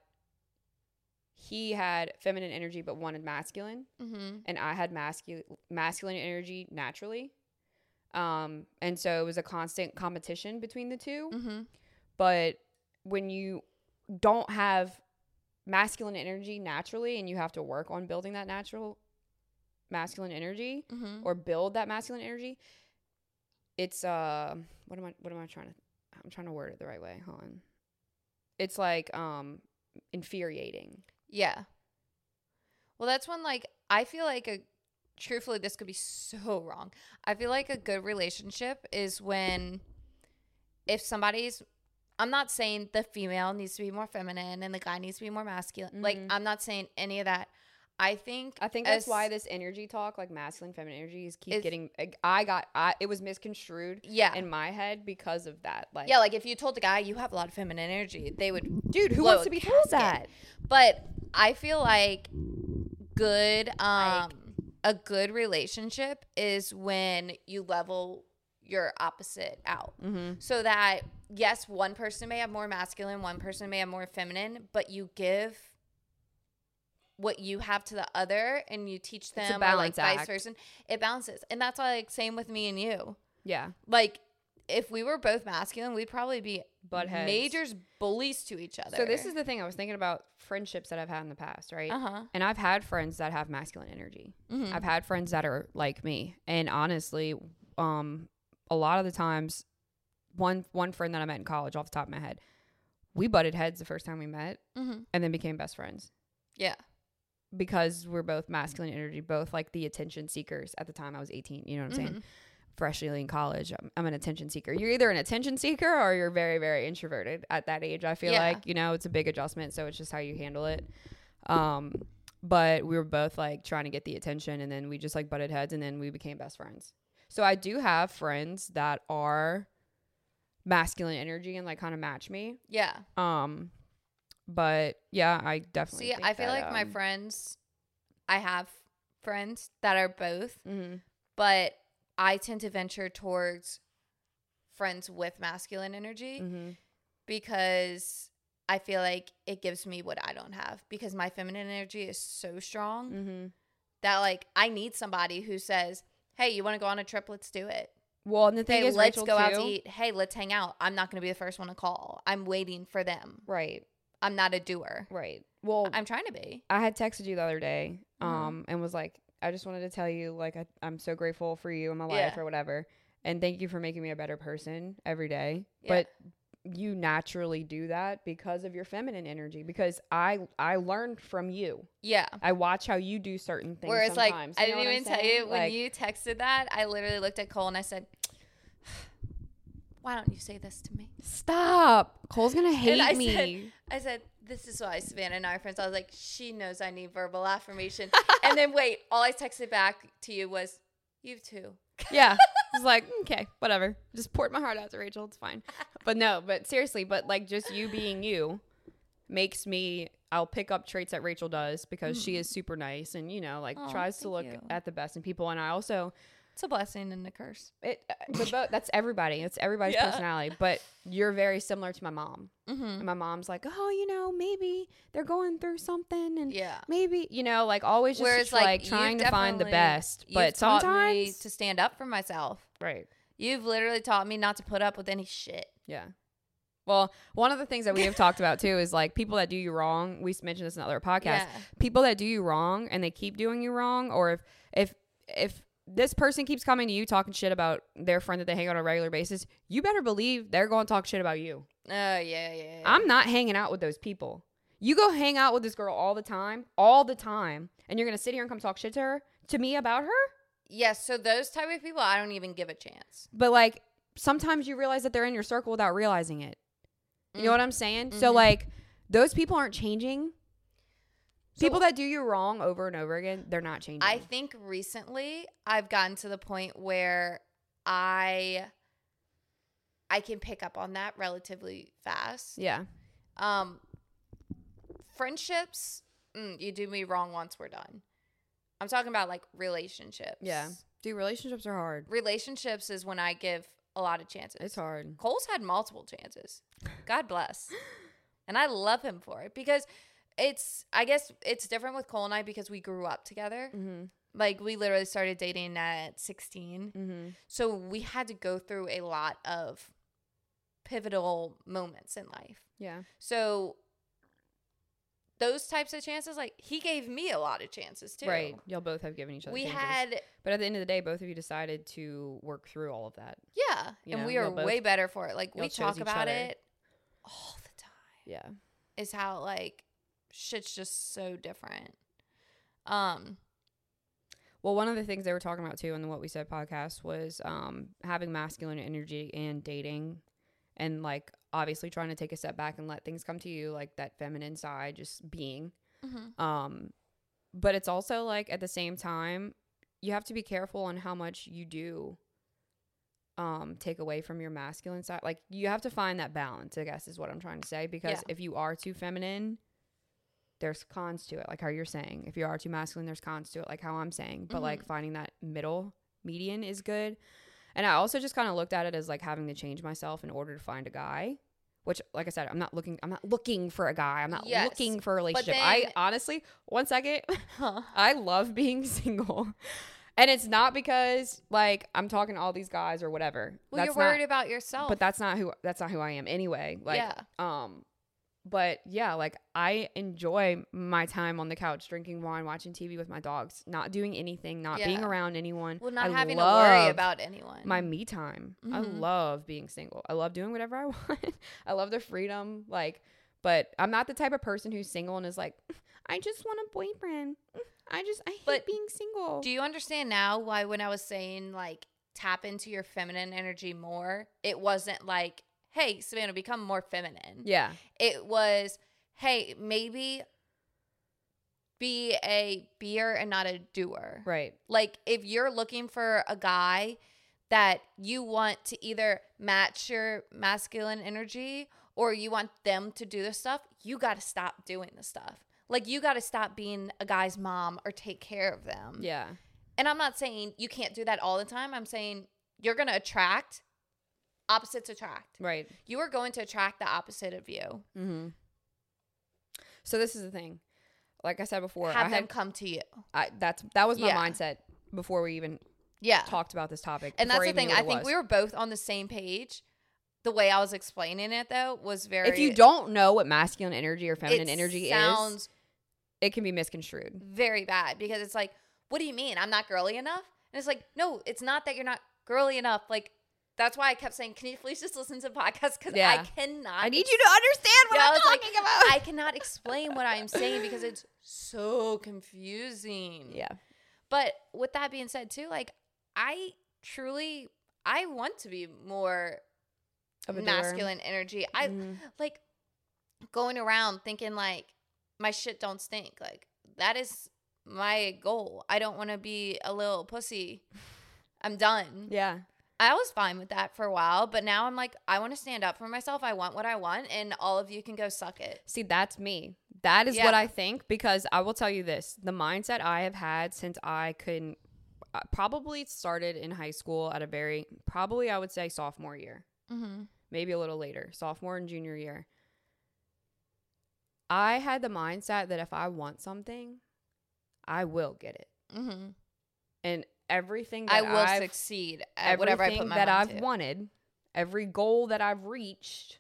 B: he had feminine energy but wanted masculine,
A: Mm-hmm.
B: and I had masculine masculine energy naturally. Um, and so it was a constant competition between the two.
A: Mm-hmm.
B: But when you don't have masculine energy naturally, and you have to work on building that natural masculine energy
A: Mm-hmm.
B: or build that masculine energy, it's uh, what am I what am I trying to? I'm trying to word it the right way. Hold on. It's like um infuriating.
A: Yeah. Well, that's when like I feel like a truthfully this could be so wrong. I feel like a good relationship is when if somebody's I'm not saying the female needs to be more feminine and the guy needs to be more masculine. Like
B: Mhm.
A: I'm not saying any of that. I think
B: I think that's why this energy talk, like masculine, feminine energy, is keep
A: Is-
B: getting. I got. I it was misconstrued
A: yeah.
B: in my head because of that. Like,
A: yeah, like if you told the guy you have a lot of feminine energy, they would
B: dude, who wants to be told that?
A: But I feel like good um a good relationship is when you level your opposite out.
B: Mm-hmm.
A: So that yes, one person may have more masculine, one person may have more feminine, but you give what you have to the other and you teach them or like
B: balance
A: vice
B: act.
A: versa. It balances. And that's why like same with me and you.
B: Yeah,
A: Like if we were both masculine, we'd probably be
B: butt heads.
A: majors bullies to each other.
B: So this is the thing I was thinking about friendships that I've had in the past, right?
A: uh-huh.
B: And I've had friends that have masculine energy.
A: Mhm.
B: I've had friends that are like me, and honestly, um, a lot of the times, one one friend that I met in college, off the top of my head, we butted heads the first time we met,
A: Mhm.
B: and then became best friends.
A: Yeah.
B: because we're both masculine energy, both like the attention seekers. At the time, I was 18. You know what I'm saying? Freshly in college, I'm, I'm an attention seeker. You're either an attention seeker or you're very, very introverted at that age. I feel
A: Yeah.
B: like you know it's a big adjustment, so it's just how you handle it. Um, but we were both like trying to get the attention, and then we just like butted heads, and then we became best friends. So I do have friends that are masculine energy and like kind of match me.
A: Yeah.
B: Um, but yeah, I definitely.
A: See, I feel
B: that,
A: like my
B: um,
A: friends, I have friends that are both,
B: mhm.
A: but I tend to venture towards friends with masculine energy
B: Mhm.
A: because I feel like it gives me what I don't have because my feminine energy is so strong
B: Mm-hmm.
A: that like I need somebody who says, "Hey, you want to go on a trip? Let's do it."
B: Well, and the thing
A: Hey,
B: is,
A: let's
B: Rachel,
A: go out to eat. Hey, let's hang out. I'm not going to be the first one to call. I'm waiting for them.
B: Right,
A: I'm not a doer.
B: right. Well,
A: I'm trying to be.
B: I had texted you the other day,
A: Mhm.
B: um, and was like, I just wanted to tell you, like, I, I'm so grateful for you in my life
A: Yeah.
B: or whatever, and thank you for making me a better person every day.
A: Yeah.
B: But you naturally do that because of your feminine energy. Because I I learned from you.
A: Yeah.
B: I watch how you do certain things.
A: Whereas, like,
B: sometimes.
A: I didn't even tell you when
B: Like,
A: you texted that. I literally looked at Cole and I said, "Why don't you say this to me?"
B: stop. Cole's gonna hate
A: I
B: me.
A: said- I said, "This is why Savannah and I are friends." I was like, "She knows I need verbal affirmation." and then wait, all I texted back to you was, "You too."
B: yeah. I was like, okay, whatever. Just poured my heart out to Rachel. It's fine. But no, but seriously, but like just you being you makes me I'll pick up traits that Rachel does because she mm. is super nice and you know, like
A: Aw,
B: tries to look
A: you.
B: at the best in people and I also
A: It's a blessing and a curse.
B: it uh, but both, that's everybody. It's everybody's
A: Yeah.
B: personality, but you're very similar to my mom.
A: Mm-hmm.
B: And my mom's like, "Oh, you know, maybe they're going through something and
A: Yeah.
B: maybe, you know, like always just
A: Whereas,
B: like,
A: like,
B: trying to find the best." But sometimes
A: me to stand up for myself.
B: right.
A: You've literally taught me not to put up with any shit.
B: Yeah. Well, one of the things that we have talked about too is like people that do you wrong. We mentioned this in other podcasts.
A: Yeah.
B: People that do you wrong and they keep doing you wrong, or if if if this person keeps coming to you talking shit about their friend that they hang out on a regular basis, you better believe they're going to talk shit about you.
A: Oh yeah, yeah. yeah.
B: I'm not hanging out with those people. You go hang out with this girl all the time, all the time, and you're gonna sit here and come talk shit to her, to me about her.
A: yes. So those type of people, I don't even give a chance.
B: But like sometimes you realize that they're in your circle without realizing it. You know
A: Mm.
B: what I'm saying? So
A: Mhm.
B: like those people aren't changing. People that do you wrong over and over again, they're not changing.
A: I think recently I've gotten to the point where I I can pick up on that relatively fast.
B: yeah.
A: Um friendships, mm, you do me wrong once we're done. I'm talking about like relationships.
B: Yeah. Dude, relationships are hard.
A: Relationships is when I give a lot of chances.
B: It's hard.
A: Cole's had multiple chances. God bless. And I love him for it because it's I guess it's different with Cole and I because we grew up together.
B: Mm-hmm.
A: Like we literally started dating at 16.
B: Mm-hmm.
A: So we had to go through a lot of pivotal moments in life.
B: Yeah.
A: So those types of chances, like he gave me a lot of chances too.
B: Right. Y'all both have given each other
A: We
B: chances.
A: had
B: but at the end of the day, both of you decided to work through all of that.
A: yeah,
B: You
A: and
B: know,
A: we are way better for it. Like we talk about it all the time.
B: Yeah.
A: Is how like shit's just so different. Um
B: Well, one of the things they were talking about too in the What We Said podcast was um, having masculine energy and dating, and like obviously trying to take a step back and let things come to you, like that feminine side, just being. Um, but it's also like at the same time, you have to be careful on how much you do um take away from your masculine side. Like you have to find that balance, I guess is what I'm trying to say. Because
A: Yeah.
B: if you are too feminine, there's cons to it, like how you're saying. If you are too masculine, there's cons to it, like how I'm saying. But like finding that middle median is good. And I also just kind of looked at it as like having to change myself in order to find a guy. Which, like I said, I'm not looking. I'm not looking for a guy. I'm not
A: Yes,
B: looking for a relationship. I honestly, one second,
A: Huh.
B: I love being single, and it's not because like I'm talking to all these guys or whatever.
A: Well,
B: that's
A: you're
B: not,
A: worried about yourself.
B: but that's not who. That's not who I am anyway. Like,
A: yeah.
B: um, but yeah, like I enjoy my time on the couch drinking wine, watching TV with my dogs, not doing anything, not being around anyone.
A: Well, not
B: I
A: having to worry about anyone.
B: my me time. I
A: Mhm.
B: love being single. I love doing whatever I want. I love the freedom. Like, but I'm not the type of person who's single and is like, I just want a boyfriend. I just I hate
A: But
B: being single.
A: Do you understand now why when I was saying like tap into your feminine energy more, it wasn't like, hey, Savannah, become more feminine.
B: yeah.
A: It was, hey, maybe be a beer and not a doer.
B: Right.
A: Like if you're looking for a guy that you want to either match your masculine energy or you want them to do the stuff, you got to stop doing the stuff. Like you got to stop being a guy's mom or take care of them.
B: Yeah.
A: And I'm not saying you can't do that all the time. I'm saying you're going to attract opposites attract.
B: Right.
A: You are going to attract the opposite of you.
B: Mm-hmm. So this is the thing. Like I said before,
A: Have
B: I
A: them
B: had
A: come to you.
B: I, that's that was my
A: Yeah.
B: mindset before we even
A: Yeah.
B: talked about this topic.
A: And that's the thing. I think
B: was.
A: we were both on the same page. The way I was explaining it though was very
B: If you don't know what masculine energy or feminine energy is, it can be misconstrued.
A: very bad because it's like, what do you mean? I'm not girly enough? And it's like, no, it's not that you're not girly enough. Like that's why I kept saying, can you please just listen to podcasts? Because I cannot.
B: I need you to understand what
A: Yeah, I
B: I'm
A: was like,
B: talking about.
A: I cannot explain what I'm saying because it's so confusing.
B: yeah.
A: But with that being said, too, like I truly, I want to be more
B: Of a doer.
A: masculine energy. I
B: Mhm.
A: like going around thinking like my shit don't stink. Like that is my goal. I don't want to be a little pussy. I'm done.
B: Yeah.
A: I was fine with that for a while, but now I'm like, I want to stand up for myself. I want what I want, and all of you can go suck it.
B: See, that's me. That is
A: Yeah.
B: what I think because I will tell you this the mindset I have had since I couldn't, uh, probably started in high school at a very, probably I would say sophomore year,
A: Mm-hmm.
B: maybe a little later, sophomore and junior year. I had the mindset that if I want something, I will get it.
A: Mm-hmm.
B: And everything that
A: I will
B: I've,
A: succeed at whatever I put
B: everything
A: my
B: that I've
A: to.
B: wanted, every goal that I've reached,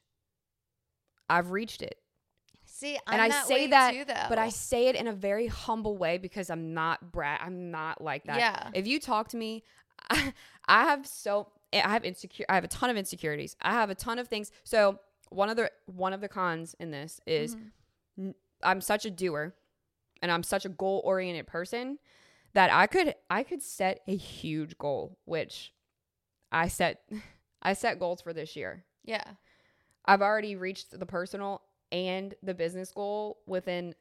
B: I've reached it.
A: See, I'm
B: and I
A: that
B: say
A: way
B: that,
A: too,
B: but I say it in a very humble way because I'm not brat. I'm not like that.
A: Yeah.
B: If you talk to me, I, I have so I have insecure. I have a ton of insecurities. I have a ton of things. So one of the one of the cons in this is
A: Mhm.
B: n- I'm such a doer, and I'm such a goal oriented person that I could I could set a huge goal, which I set I set goals for this year.
A: yeah,
B: I've already reached the personal and the business goal within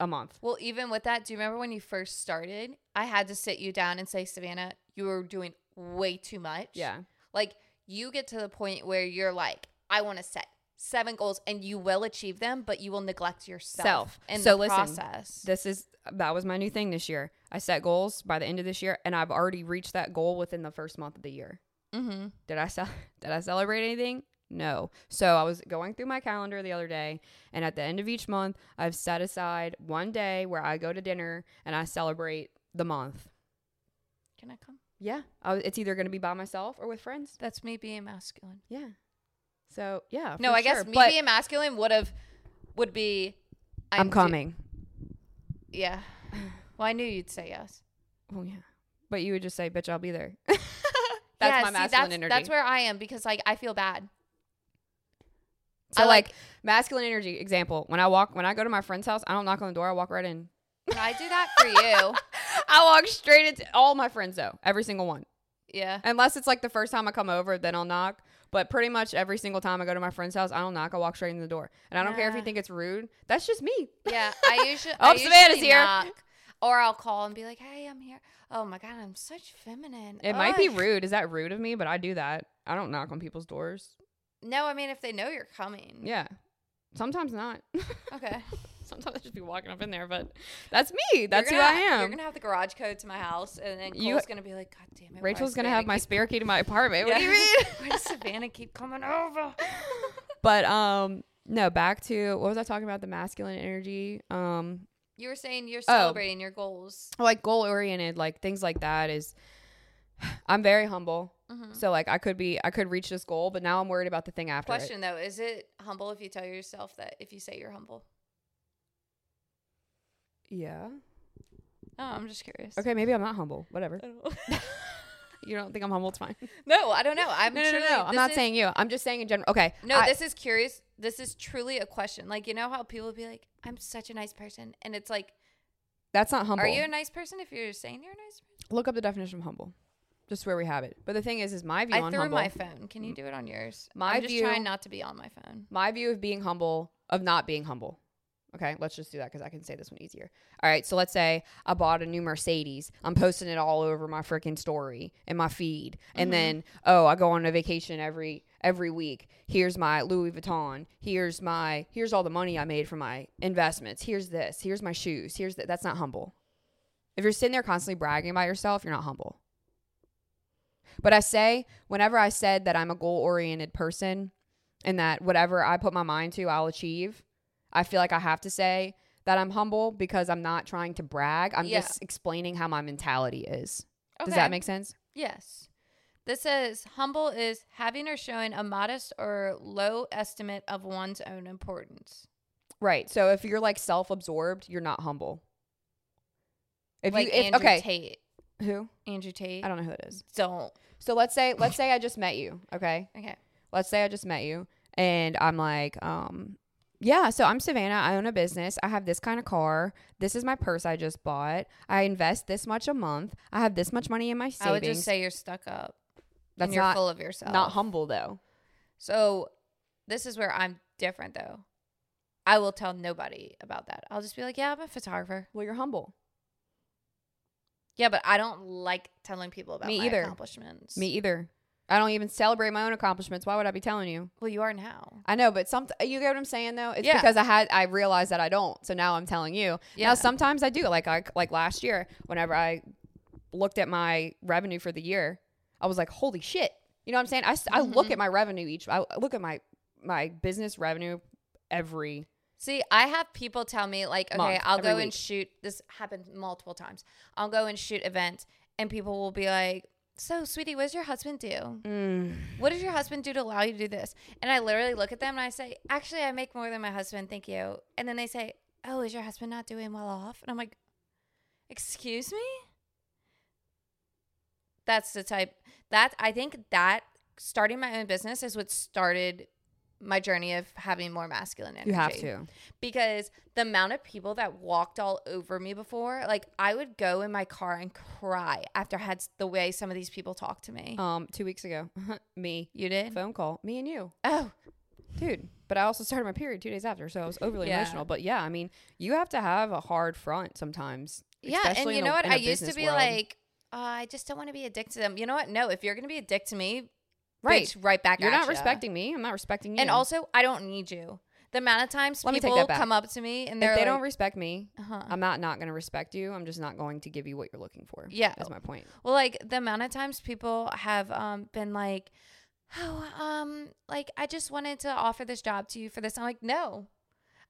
B: a month.
A: Well, even with that, do you remember when you first started? I had to sit you down and say, Savannah, you were doing way too much.
B: Yeah.
A: Like you get to the point where you're like, I want to set seven goals and you will achieve them, but you will neglect yourself
B: Self.
A: in
B: So
A: the
B: listen,
A: process.
B: This is that was my new thing this year. I set goals by the end of this year and I've already reached that goal within the first month of the year.
A: mm-hmm.
B: Did I ce- did I celebrate anything? No. So I was going through my calendar the other day and at the end of each month, I've set aside one day where I go to dinner and I celebrate the month.
A: Can I come?
B: Yeah. I, it's either going to be by myself or with friends.
A: That's me being masculine.
B: Yeah. So, yeah.
A: No, I guess
B: sure.
A: me
B: But
A: being masculine would have would be.
B: I'm,
A: do-
B: coming.
A: yeah. Well, I knew you'd say yes.
B: Oh yeah. But you would just say, "Bitch, I'll be there." that's
A: yeah,
B: my
A: see,
B: masculine
A: that's,
B: energy.
A: That's where I am because like I feel bad.
B: so
A: I
B: like,
A: like-
B: masculine energy example. When I walk, when I go to my friend's house, I don't knock on the door. I walk right in.
A: I do that for you.
B: I walk straight into all my friends though, every single one.
A: Yeah.
B: Unless it's like the first time I come over, then I'll knock. But pretty much every single time I go to my friend's house, I don't knock. I walk straight in the door, and I don't care if you think it's rude. That's just me.
A: Yeah, I usually.
B: Oh,
A: I
B: Savannah's
A: usually
B: here.
A: knock, or I'll call and be like, "Hey, I'm here." Oh my god, I'm such feminine.
B: It might be rude. Is that rude of me? But I do that. I don't knock on people's doors.
A: No, I mean if they know you're coming.
B: Yeah. Sometimes not.
A: Okay.
B: Sometimes I just be walking up in there, but that's me. That's who
A: You're
B: I
A: gonna-
B: am.
A: You're gonna have the garage code to my house, and then
B: You-
A: Cole's gonna be like, "God damn it!"
B: Rachel's gonna
A: Savannah
B: have my spare key to my apartment. What do you mean?
A: Why does Savannah keep coming over?
B: but um, no. Back to what was I talking about? The masculine energy. Um,
A: You were saying you're
B: Oh.
A: celebrating your goals.
B: like goal oriented, like things like that. Is I'm very humble.
A: Mhm.
B: So like I could be, I could reach this goal, but now I'm worried about the thing after. it.
A: Question though, is it humble if you tell yourself that if you say you're humble?
B: Yeah.
A: Oh, I'm just curious.
B: Okay, maybe I'm not humble. Whatever.
A: Don't.
B: You don't think I'm humble? It's fine.
A: no, I don't know. I'm
B: no, no, no, no. I'm not
A: is-
B: saying you. I'm just saying in general. Okay.
A: No,
B: I-
A: this is curious. This is truly a question. Like, you know how people be like, I'm such a nice person. And it's like,
B: that's not humble.
A: are you a nice person if you're saying you're a nice person?
B: Look up the definition of humble. Just where we have it. But the thing is, is my view
A: I
B: on
A: threw
B: humble.
A: my phone. Can you do it on yours?
B: My
A: I'm just
B: view-
A: trying not to be on my phone.
B: my view of being humble, of not being humble. Okay, let's just do that because I can say this one easier. All right, so let's say I bought a new Mercedes. I'm posting it all over my freaking story and my feed, and
A: Mhm.
B: then oh, I go on a vacation every every week. Here's my Louis Vuitton. Here's my here's all the money I made from my investments. Here's this. Here's my shoes. Here's that. That's not humble. If you're sitting there constantly bragging about yourself, you're not humble. But I say, whenever I said that I'm a goal oriented person and that whatever I put my mind to, I'll achieve, I feel like I have to say that I'm humble because I'm not trying to brag. I'm
A: Yeah.
B: just explaining how my mentality is. Does that make sense?
A: Yes. This says humble is having or showing a modest or low estimate of one's own importance.
B: Right. So if you're like self-absorbed, you're not humble. If
A: like
B: you if,
A: Andrew
B: okay,
A: Tate.
B: who?
A: Andrew Tate.
B: I don't know who it is.
A: Don't.
B: So let's say let's say I just met you, okay?
A: Okay.
B: let's say I just met you and I'm like, um, yeah, so I'm Savannah. I own a business. I have this kind of car. This is my purse I just bought. I invest this much a month. I have this much money in my savings.
A: I would just say you're stuck up.
B: That's
A: and you're
B: not
A: full of yourself.
B: not humble though.
A: So this is where I'm different though. I will tell nobody about that. I'll just be like, yeah, I'm a photographer.
B: Well, you're humble.
A: Yeah, but I don't like telling people about
B: Me
A: my
B: either.
A: accomplishments.
B: Me either. I don't even celebrate my own accomplishments. Why would I be telling you?
A: Well, you are now.
B: I know, but some you get what I'm saying though. It's
A: Yeah.
B: because I had I realized that I don't. So now I'm telling you.
A: Yeah.
B: Now sometimes I do. Like I like last year, whenever I looked at my revenue for the year, I was like, "Holy shit!" You know what I'm saying? I, look
A: Mhm.
B: at my revenue each. I look at my my business revenue every.
A: See, I have people tell me like, okay,
B: Month,
A: I'll go and shoot. This happened multiple times. I'll go and shoot events, and people will be like, "So, sweetie, what does your husband do? Mm. What does your husband do to allow you to do this?" And I literally look at them and I say, "Actually, I make more than my husband. Thank you." And then they say, "Oh, is your husband not doing well off?" And I'm like, "Excuse me." That's the type that I think that starting my own business is what started my journey of having more masculine energy
B: You have to.
A: because the amount of people that walked all over me before, like I would go in my car and cry after I had the way some of these people talked to me.
B: Um, two weeks ago, me
A: you did?
B: phone call, me and you,
A: Oh,
B: dude. But I also started my period two days after, so I was overly
A: Yeah.
B: emotional. But yeah, I mean, you have to have a hard front sometimes.
A: yeah. And you
B: in a-
A: know what? I used to be
B: world.
A: like, uh, I just don't want to be a dick to them. You know what? No, if you're going to be a dick to me,
B: Right.
A: bitch, right back
B: You're not
A: ya.
B: respecting me. I'm not respecting you.
A: And also, I don't need you. The amount of times
B: Let
A: people come up to me and they're
B: they
A: like,
B: don't respect me,
A: uh-huh.
B: I'm not not going to respect you. I'm just not going to give you what you're looking for.
A: Yeah.
B: That's my point.
A: Well, like the amount of times people have um been like, "Oh, um, like I just wanted to offer this job to you for this." I'm like, "No.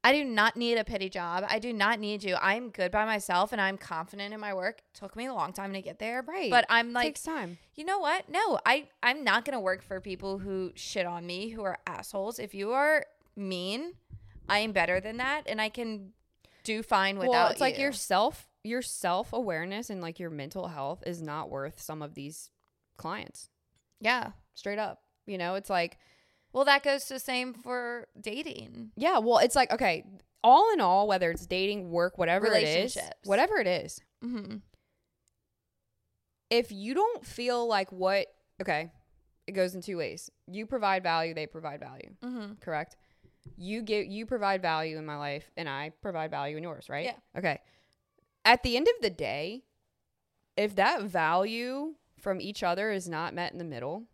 A: I do not need a pity job. I do not need you. I'm good by myself and I'm confident in my work. It took me a long time to get there,
B: Right.
A: but I'm like,
B: Takes time.
A: you know what? No, I I'm not going to work for people who shit on me, who are assholes. If you are mean, I am better than that and I can do fine without
B: well, it's like
A: you.
B: your self your self awareness and like your mental health is not worth some of these clients.
A: Yeah.
B: Straight up. You know, it's like
A: Well, that goes the same for dating.
B: yeah, well, it's like okay, all in all, whether it's dating, work, whatever it is, whatever it is,
A: Mhm.
B: if you don't feel like what okay, it goes in two ways. You provide value, they provide value.
A: Mhm.
B: correct? You give you provide value in my life and I provide value in yours, right?
A: Yeah.
B: Okay. At the end of the day, if that value from each other is not met in the middle,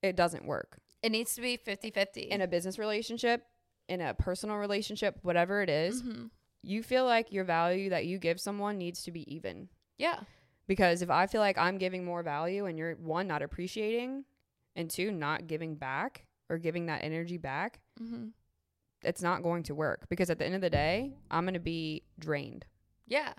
B: it doesn't work.
A: It needs to be 50-50.
B: In a business relationship, in a personal relationship, whatever it is,
A: Mhm.
B: you feel like your value that you give someone needs to be even.
A: Yeah.
B: Because if I feel like I'm giving more value and you're one not appreciating and two not giving back or giving that energy back,
A: Mm-hmm.
B: it's not going to work because at the end of the day, I'm going to be drained.
A: Yeah.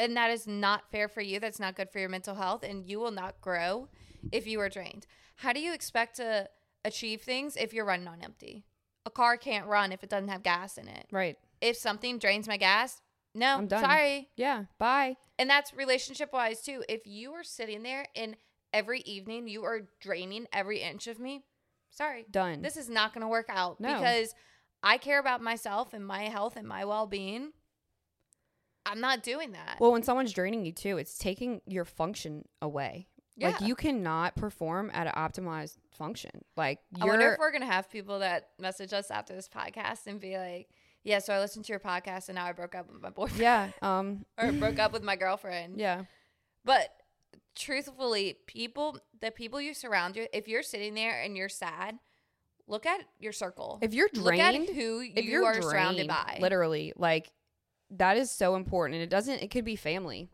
A: And that is not fair for you. That's not good for your mental health. And you will not grow if you are drained. How do you expect to achieve things if you're running on empty? A car can't run if it doesn't have gas in it.
B: Right.
A: If something drains my gas, no,
B: I'm done.
A: sorry.
B: Yeah. Bye.
A: And that's relationship wise too. If you are sitting there and every evening you are draining every inch of me, sorry.
B: Done.
A: this is not going to work out
B: No.
A: because I care about myself and my health and my well being. I'm not doing that.
B: well, when someone's draining you too, it's taking your function away. Like you cannot perform at an optimized function. Like
A: I wonder if we're going to have people that message us after this podcast and be like, yeah, so I listened to your podcast and now I broke up with my boyfriend
B: yeah, um
A: or broke up with my girlfriend.
B: yeah.
A: But truthfully, people, the people you surround you, if you're sitting there and you're sad, look at your circle.
B: If you're
A: look at
B: drained,
A: who
B: if
A: you
B: you're
A: are
B: drained,
A: surrounded by.
B: literally, like that is so important and it doesn't it could be family.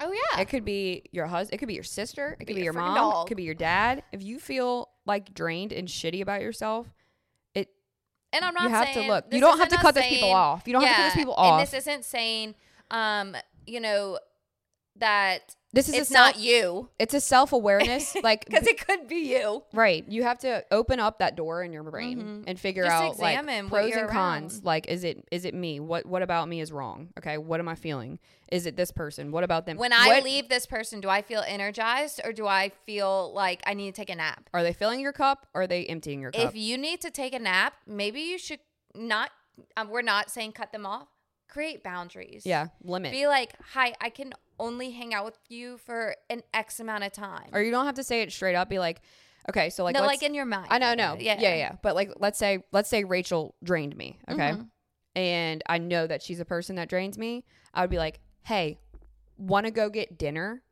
A: Oh yeah.
B: It could be your husband. It could be your sister. It could
A: Be
B: be your mom.
A: dog.
B: It could be your dad. If you feel like drained and shitty about yourself, it
A: And I'm not
B: you have
A: saying
B: to look. You don't have to cut those people off. You don't have to cut those people off.
A: And this isn't saying, um, you know, that
B: this is
A: it's
B: a self,
A: not you
B: It's a self awareness. like
A: because it could be you.
B: Right. You have to open up that door in your brain
A: Mhm.
B: and figure
A: Just
B: out like pros and cons.
A: around.
B: Like is it is it me? What what about me is wrong? Okay, what am I feeling? Is it this person? What about them?
A: When I
B: What-
A: leave this person, do I feel energized or do I feel like I need to take a nap?
B: are they filling your cup or are they emptying your cup?
A: If you need to take a nap, maybe you should not. Um, we're not saying cut them off. Create boundaries.
B: yeah, limit.
A: Be like, hi, I can only hang out with you for an X amount of time.
B: or you don't have to say it straight up. Be like, okay, so like
A: no, like in your mind.
B: I know, no,
A: Yeah.
B: yeah, yeah. But like, let's say, let's say Rachel drained me, okay,
A: Mhm.
B: and I know that she's a person that drains me. I would be like, hey, want to go get dinner?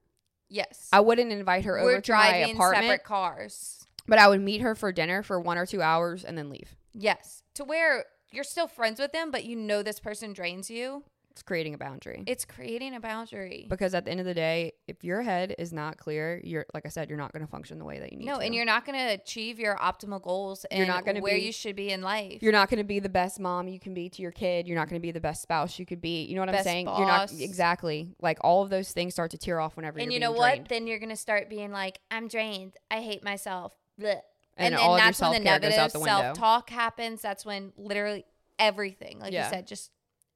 A: Yes.
B: I wouldn't invite her
A: We're
B: over to my
A: driving
B: apartment,
A: separate cars.
B: but I would meet her for dinner for one or two hours and then leave.
A: Yes. To where you're still friends with them, but you know this person drains you.
B: It's creating a boundary.
A: It's creating a boundary.
B: because at the end of the day, if your head is not clear, you're like I said, you're not going to function the way that you need
A: No,
B: to.
A: and you're not going to achieve your optimal goals and
B: You're not gonna
A: where
B: be-
A: you should be in life.
B: you're not going to be the best mom you can be to your kid. You're not going to be the best spouse you could be. You know what I'm
A: Best
B: saying? You're not exactly like all of those things start to tear off whenever
A: and you know what?
B: drained.
A: Then you're going to start being like, I'm drained. I hate myself. Blech.
B: And
A: And, then that's when the negative
B: the
A: self talk happens. That's when literally everything, like
B: Yeah.
A: you said, just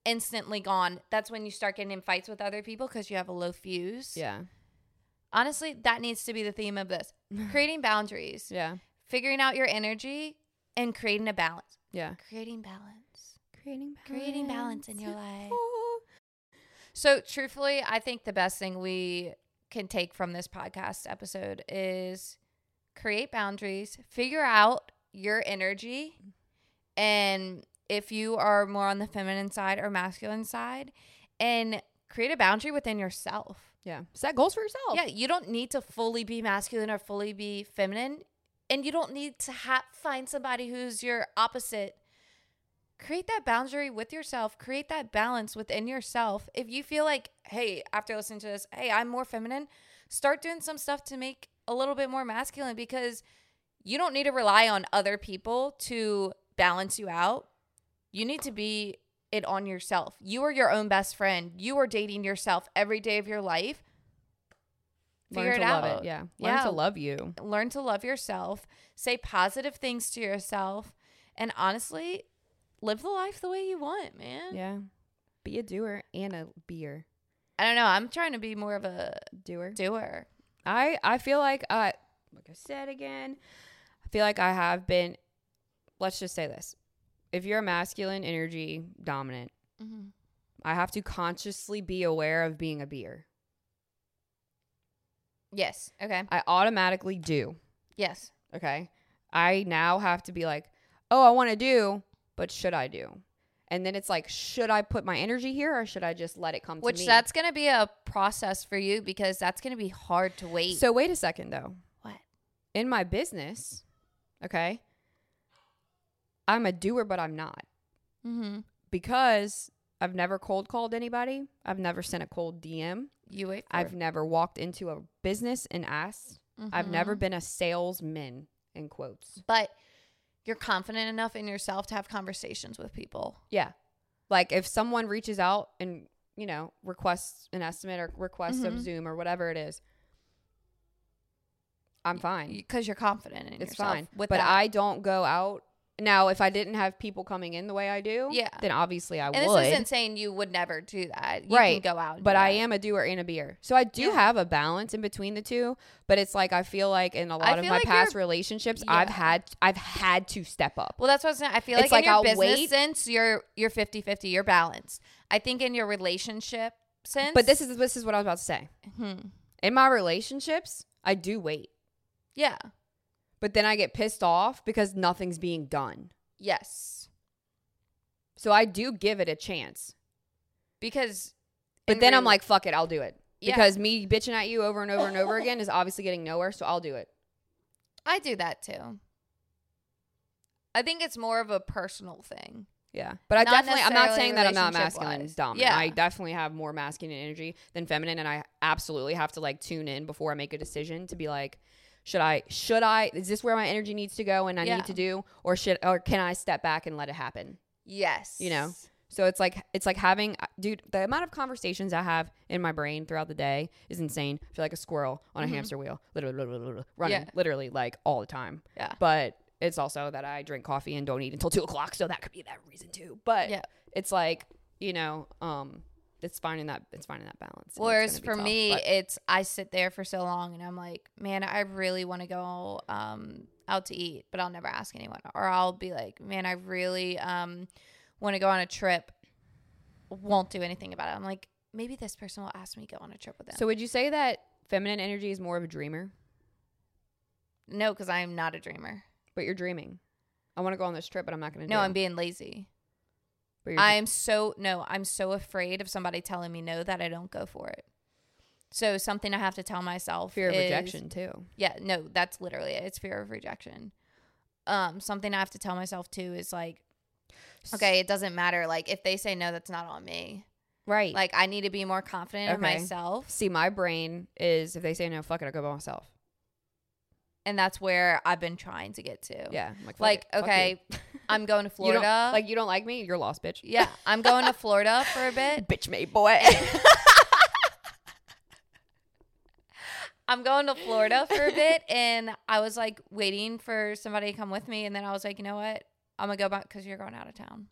A: instantly gone. That's when you start getting in fights with other people because you have a low fuse.
B: Yeah,
A: Honestly, that needs to be the theme of this creating boundaries,
B: yeah,
A: figuring out your energy, and creating a balance.
B: yeah.
A: Creating balance.
B: Creating balance.
A: Creating balance in your life. So, truthfully, I think the best thing we can take from this podcast episode is create boundaries, figure out your energy, and if you are more on the feminine side or masculine side, and create a boundary within yourself.
B: Yeah, set goals for yourself.
A: Yeah, you don't need to fully be masculine or fully be feminine, and you don't need to ha- find somebody who's your opposite. Create that boundary with yourself. Create that balance within yourself. If you feel like, hey, after listening to this, hey, I'm more feminine, start doing some stuff to make a little bit more masculine because you don't need to rely on other people to balance you out. You need to be it on yourself. You are your own best friend. You are dating yourself every day of your life. Figure
B: Learn
A: it
B: to love
A: out.
B: it. Yeah, learn
A: Yeah.
B: to love you.
A: Learn to love yourself. Say positive things to yourself. And honestly, live the life the way you want, man.
B: Yeah, be a doer and a beer
A: I don't know. I'm trying to be more of a
B: doer.
A: doer.
B: I I feel like I like I said again, I feel like I have been let's just say this. If you're a masculine energy dominant,
A: Mm-hmm.
B: I have to consciously be aware of being a beer.
A: Yes. Okay.
B: I automatically do.
A: Yes.
B: Okay? I now have to be like, "Oh, I want to do, but should I do?" And then it's like, "Should I put my energy here or should I just let it come
A: Which
B: to me?"
A: that's going to be a process for you because that's going to be hard to wait.
B: So wait a second though.
A: what?
B: In my business, okay? I'm a doer but I'm not.
A: Mm-hmm.
B: because I've never cold called anybody. I've never sent a cold DM.
A: You wait.
B: I've never walked into a business and asked. I've never been a salesman in quotes.
A: But you're confident enough in yourself to have conversations with people.
B: Yeah. Like if someone reaches out and, you know, requests an estimate or requests
A: Mhm.
B: of Zoom or whatever it is, I'm fine.
A: because you're confident in
B: it's
A: yourself
B: fine. But
A: that.
B: I don't go out. Now, if I didn't have people coming in the way I do,
A: Yeah.
B: then obviously I
A: and
B: would.
A: this isn't saying you would never do that. You
B: Right.
A: can go out,
B: but I
A: that.
B: am a doer and a beer. So I do
A: Yeah.
B: have a balance in between the two, but it's like I feel like in a lot of my
A: like
B: past relationships I've had I've had to step up.
A: Well, that's what I was saying. I feel
B: It's
A: like, in
B: like
A: your
B: I'll
A: business
B: wait-
A: sense, you're you're 50-50. You're balanced. I think in your relationship sense,
B: But this is this is what I was about to say.
A: hmm,
B: In my relationships, I do wait.
A: yeah,
B: But then I get pissed off because nothing's being done.
A: yes,
B: So I do give it a chance.
A: because.
B: But then I'm like, fuck it, I'll do it.
A: Yeah.
B: Because me bitching at you over and over and over again is obviously getting nowhere, so I'll do it.
A: I do that too. I think it's more of a personal thing.
B: Yeah. But I
A: Not
B: definitely I'm not saying that I'm not masculine
A: wise.
B: dominant.
A: Yeah.
B: I definitely have more masculine energy than feminine and I absolutely have to like tune in before I make a decision to be like, should I should I is this where my energy needs to go and I
A: Yeah.
B: need to do or should or can I step back and let it happen?
A: Yes.
B: You know? So it's like it's like having dude the amount of conversations I have in my brain throughout the day is insane. I feel like a squirrel on a hamster wheel, literally, literally, literally running,
A: Yeah.
B: literally like all the time.
A: Yeah.
B: But it's also that I drink coffee and don't eat until two o'clock, so that could be that reason too. But
A: Yeah.
B: it's like you know, um, it's finding that it's finding that balance.
A: Whereas for
B: tough,
A: me,
B: but-
A: it's I sit there for so long and I'm like, man, I really want to go um, out to eat, but I'll never ask anyone. Or I'll be like, man, I really um, want to go on a trip, won't do anything about it. I'm like, maybe this person will ask me to go on a trip with them.
B: so would you say that feminine energy is more of a dreamer,
A: no, because I'm not a dreamer.
B: but you're dreaming? I want to go on this trip, but I'm not going to.
A: No, I'm being lazy. I am so no, I'm so afraid of somebody telling me no that I don't go for it. So something I have to tell myself
B: fear of
A: is-
B: rejection too.
A: Yeah, no, that's literally it. It's fear of rejection. Um, something I have to tell myself too is like, okay, it doesn't matter. Like if they say no, that's not on me.
B: Right.
A: Like I need to be more confident in myself,
B: See, my brain is if they say no, fuck it, I'll go by myself.
A: and that's where I've been trying to get to.
B: Yeah. I'm like,
A: Like
B: it,
A: okay, I'm going to
B: you. You
A: Florida.
B: like you don't like me, you're lost, bitch.
A: yeah, I'm going to Florida for a bit.
B: Bitch made boy.
A: I'm going to Florida for a bit, and I was like waiting for somebody to come with me, and then I was like, you know what? I'm gonna go back because you're going out of town.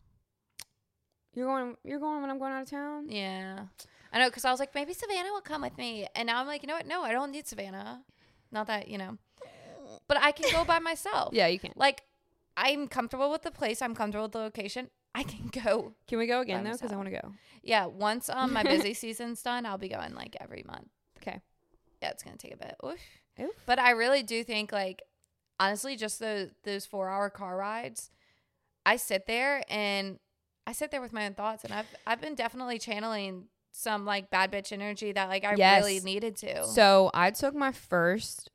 B: you're going. You're going when I'm going out of town.
A: Yeah, I know because I was like, maybe Savannah will come with me, and now I'm like, you know what? No, I don't need Savannah. Not that you know, but I can go by myself.
B: Yeah, you can.
A: like I'm comfortable with the place. I'm comfortable with the location. I can go.
B: Can we go again though? Because I want to go.
A: Yeah, once um my busy season's done, I'll be going like every month.
B: Okay.
A: Yeah, it's gonna take a bit. Oof.
B: Oof.
A: But I really do think like honestly, just those those four hour car rides, I sit there and I sit there with my own thoughts, and I've I've been definitely channeling some like bad bitch energy that like I
B: Yes.
A: really needed to.
B: So I took my first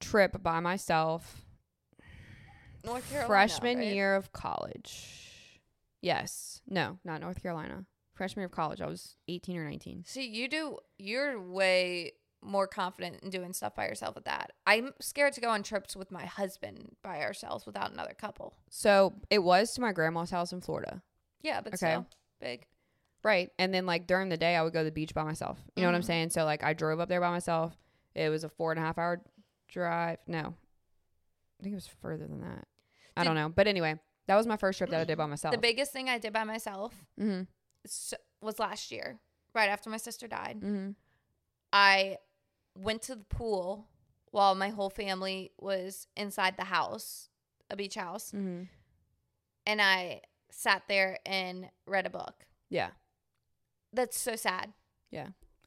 B: trip by myself
A: North Carolina,
B: freshman
A: right?
B: year of college. Yes. No, not North Carolina. Freshman year of college. I was 18 or 19.
A: See, you do. You're way more confident in doing stuff by yourself with that. I'm scared to go on trips with my husband by ourselves without another couple.
B: So it was to my grandma's house in Florida.
A: Yeah, but
B: Okay.
A: still big.
B: Right. And then like during the day I would go to the beach by myself. You know what I'm
A: Mhm.
B: saying? So like I drove up there by myself. It was a four and a half hour drive. No. I think it was further than that. I don't know. But anyway, that was my first trip that I did by myself.
A: The biggest thing I did by myself
B: mm-hmm.
A: was last year, right after my sister died.
B: Mm-hmm.
A: I went to the pool while my whole family was inside the house, a beach house,
B: Mm-hmm.
A: and I sat there and read a book.
B: Yeah.
A: That's so sad.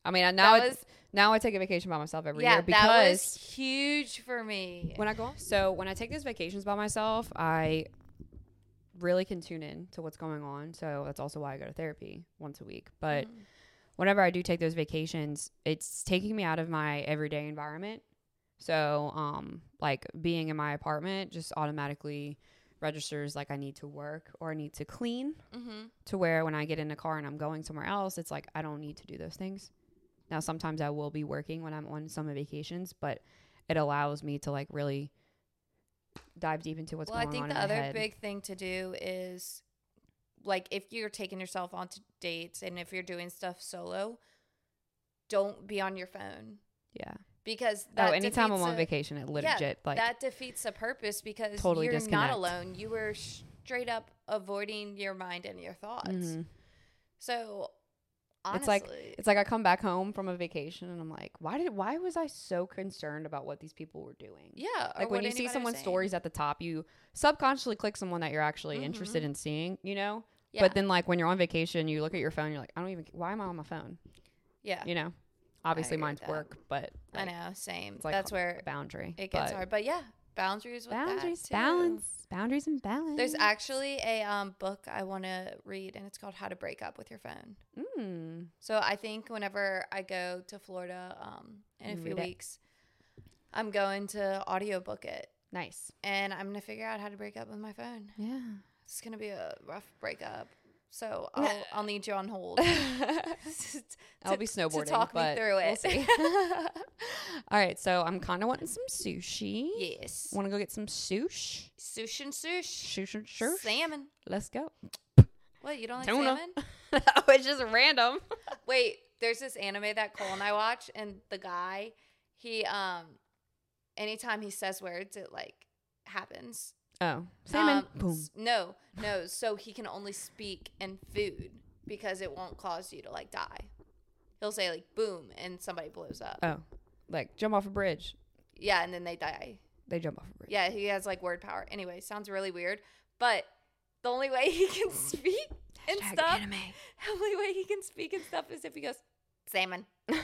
B: I mean, I now I, now I take a vacation by myself every
A: yeah,
B: year because
A: that was huge for me.
B: when I go so when I take these vacations by myself, I really can tune in to what's going on. So that's also why I go to therapy once a week. But
A: Mm.
B: whenever I do take those vacations, it's taking me out of my everyday environment. So, um, like being in my apartment just automatically registers like I need to work or I need to clean
A: Mm-hmm.
B: to where when I get in a car and I'm going somewhere else, it's like I don't need to do those things. Now, sometimes I will be working when I'm on summer vacations, but it allows me to like really dive deep into what's going on.
A: well, I think the other
B: head.
A: big thing to do is like if you're taking yourself onto dates and if you're doing stuff solo, don't be on your phone
B: yeah.
A: because that
B: oh, anytime I'm on
A: a-
B: vacation, it
A: yeah,
B: legit like
A: that defeats the purpose because
B: Totally
A: you're
B: disconnect.
A: not alone. You were straight up avoiding your mind and your thoughts.
B: mhm.
A: So honestly,
B: It's like- it's like I come back home from a vacation and I'm like, why did why was I so concerned about what these people were doing?
A: yeah,
B: like when you see someone's stories at the top, you subconsciously click someone that you're actually interested
A: Mhm.
B: in seeing, you know?
A: Yeah,
B: But then like when you're on vacation, you look at your phone, you're like, I don't even why am I on my phone?
A: yeah,
B: You know? Obviously mine's work, but
A: I know, same.
B: it's like
A: That's
B: a
A: where
B: boundary.
A: it gets
B: but
A: hard. But yeah, boundaries with
B: Boundaries, balance, boundaries and balance.
A: There's actually a um, book I want to read, and it's called How to Break Up with Your Phone.
B: Mm.
A: So I think whenever I go to Florida um, in a
B: You
A: few
B: it.
A: weeks, I'm going to audiobook it,
B: Nice.
A: and I'm gonna figure out how to break up with my phone.
B: Yeah.
A: It's gonna be a rough breakup. So I'll I'll need you on hold.
B: I'll be snowboarding.
A: to talk me through
B: we'll
A: it.
B: see. All right, so I'm kind of wanting some sushi.
A: yes.
B: Want to go get some sush?
A: Sush and sush.
B: Sush and sush.
A: Salmon.
B: Let's go.
A: What, you don't like
B: Tuna.
A: salmon?
B: oh, it's just random.
A: Wait, there's this anime that Cole and I watch, and the guy, he um, anytime he says words, it like happens.
B: Oh, salmon.
A: Um,
B: Boom.
A: No, no. So he can only speak in food because it won't cause you to like die. He'll say like boom, and somebody blows up.
B: Oh, like jump off a bridge.
A: Yeah, and then they die.
B: They jump off a bridge.
A: Yeah, he has like word power. Anyway, sounds really weird, but the only way he can speak and
B: Hashtag
A: stuff,
B: anime.
A: the only way he can speak and stuff is if he goes salmon.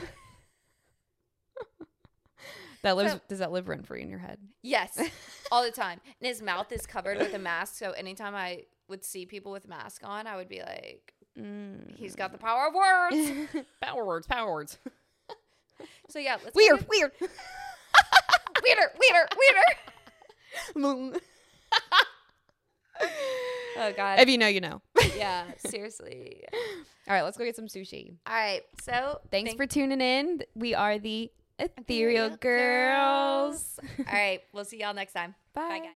B: That lives.
A: So-
B: does that live rent free in your head?
A: Yes, all the time. And his mouth is covered with a mask, so anytime I would see people with mask on, I would be like,
B: Mm.
A: he's got the power of words.
B: power words. Power words.
A: So yeah, let's
B: Weird.
A: get-
B: Weird.
A: weirder, weirder, weirder. Oh god.
B: if you know, you know.
A: yeah, seriously.
B: All right, let's go get some sushi.
A: All right. So
B: Thanks
A: thank-
B: for tuning in. We are the Ethereal
A: Ethereal
B: Girls.
A: All right. We'll see y'all next time.
B: Bye.
A: Bye, guys.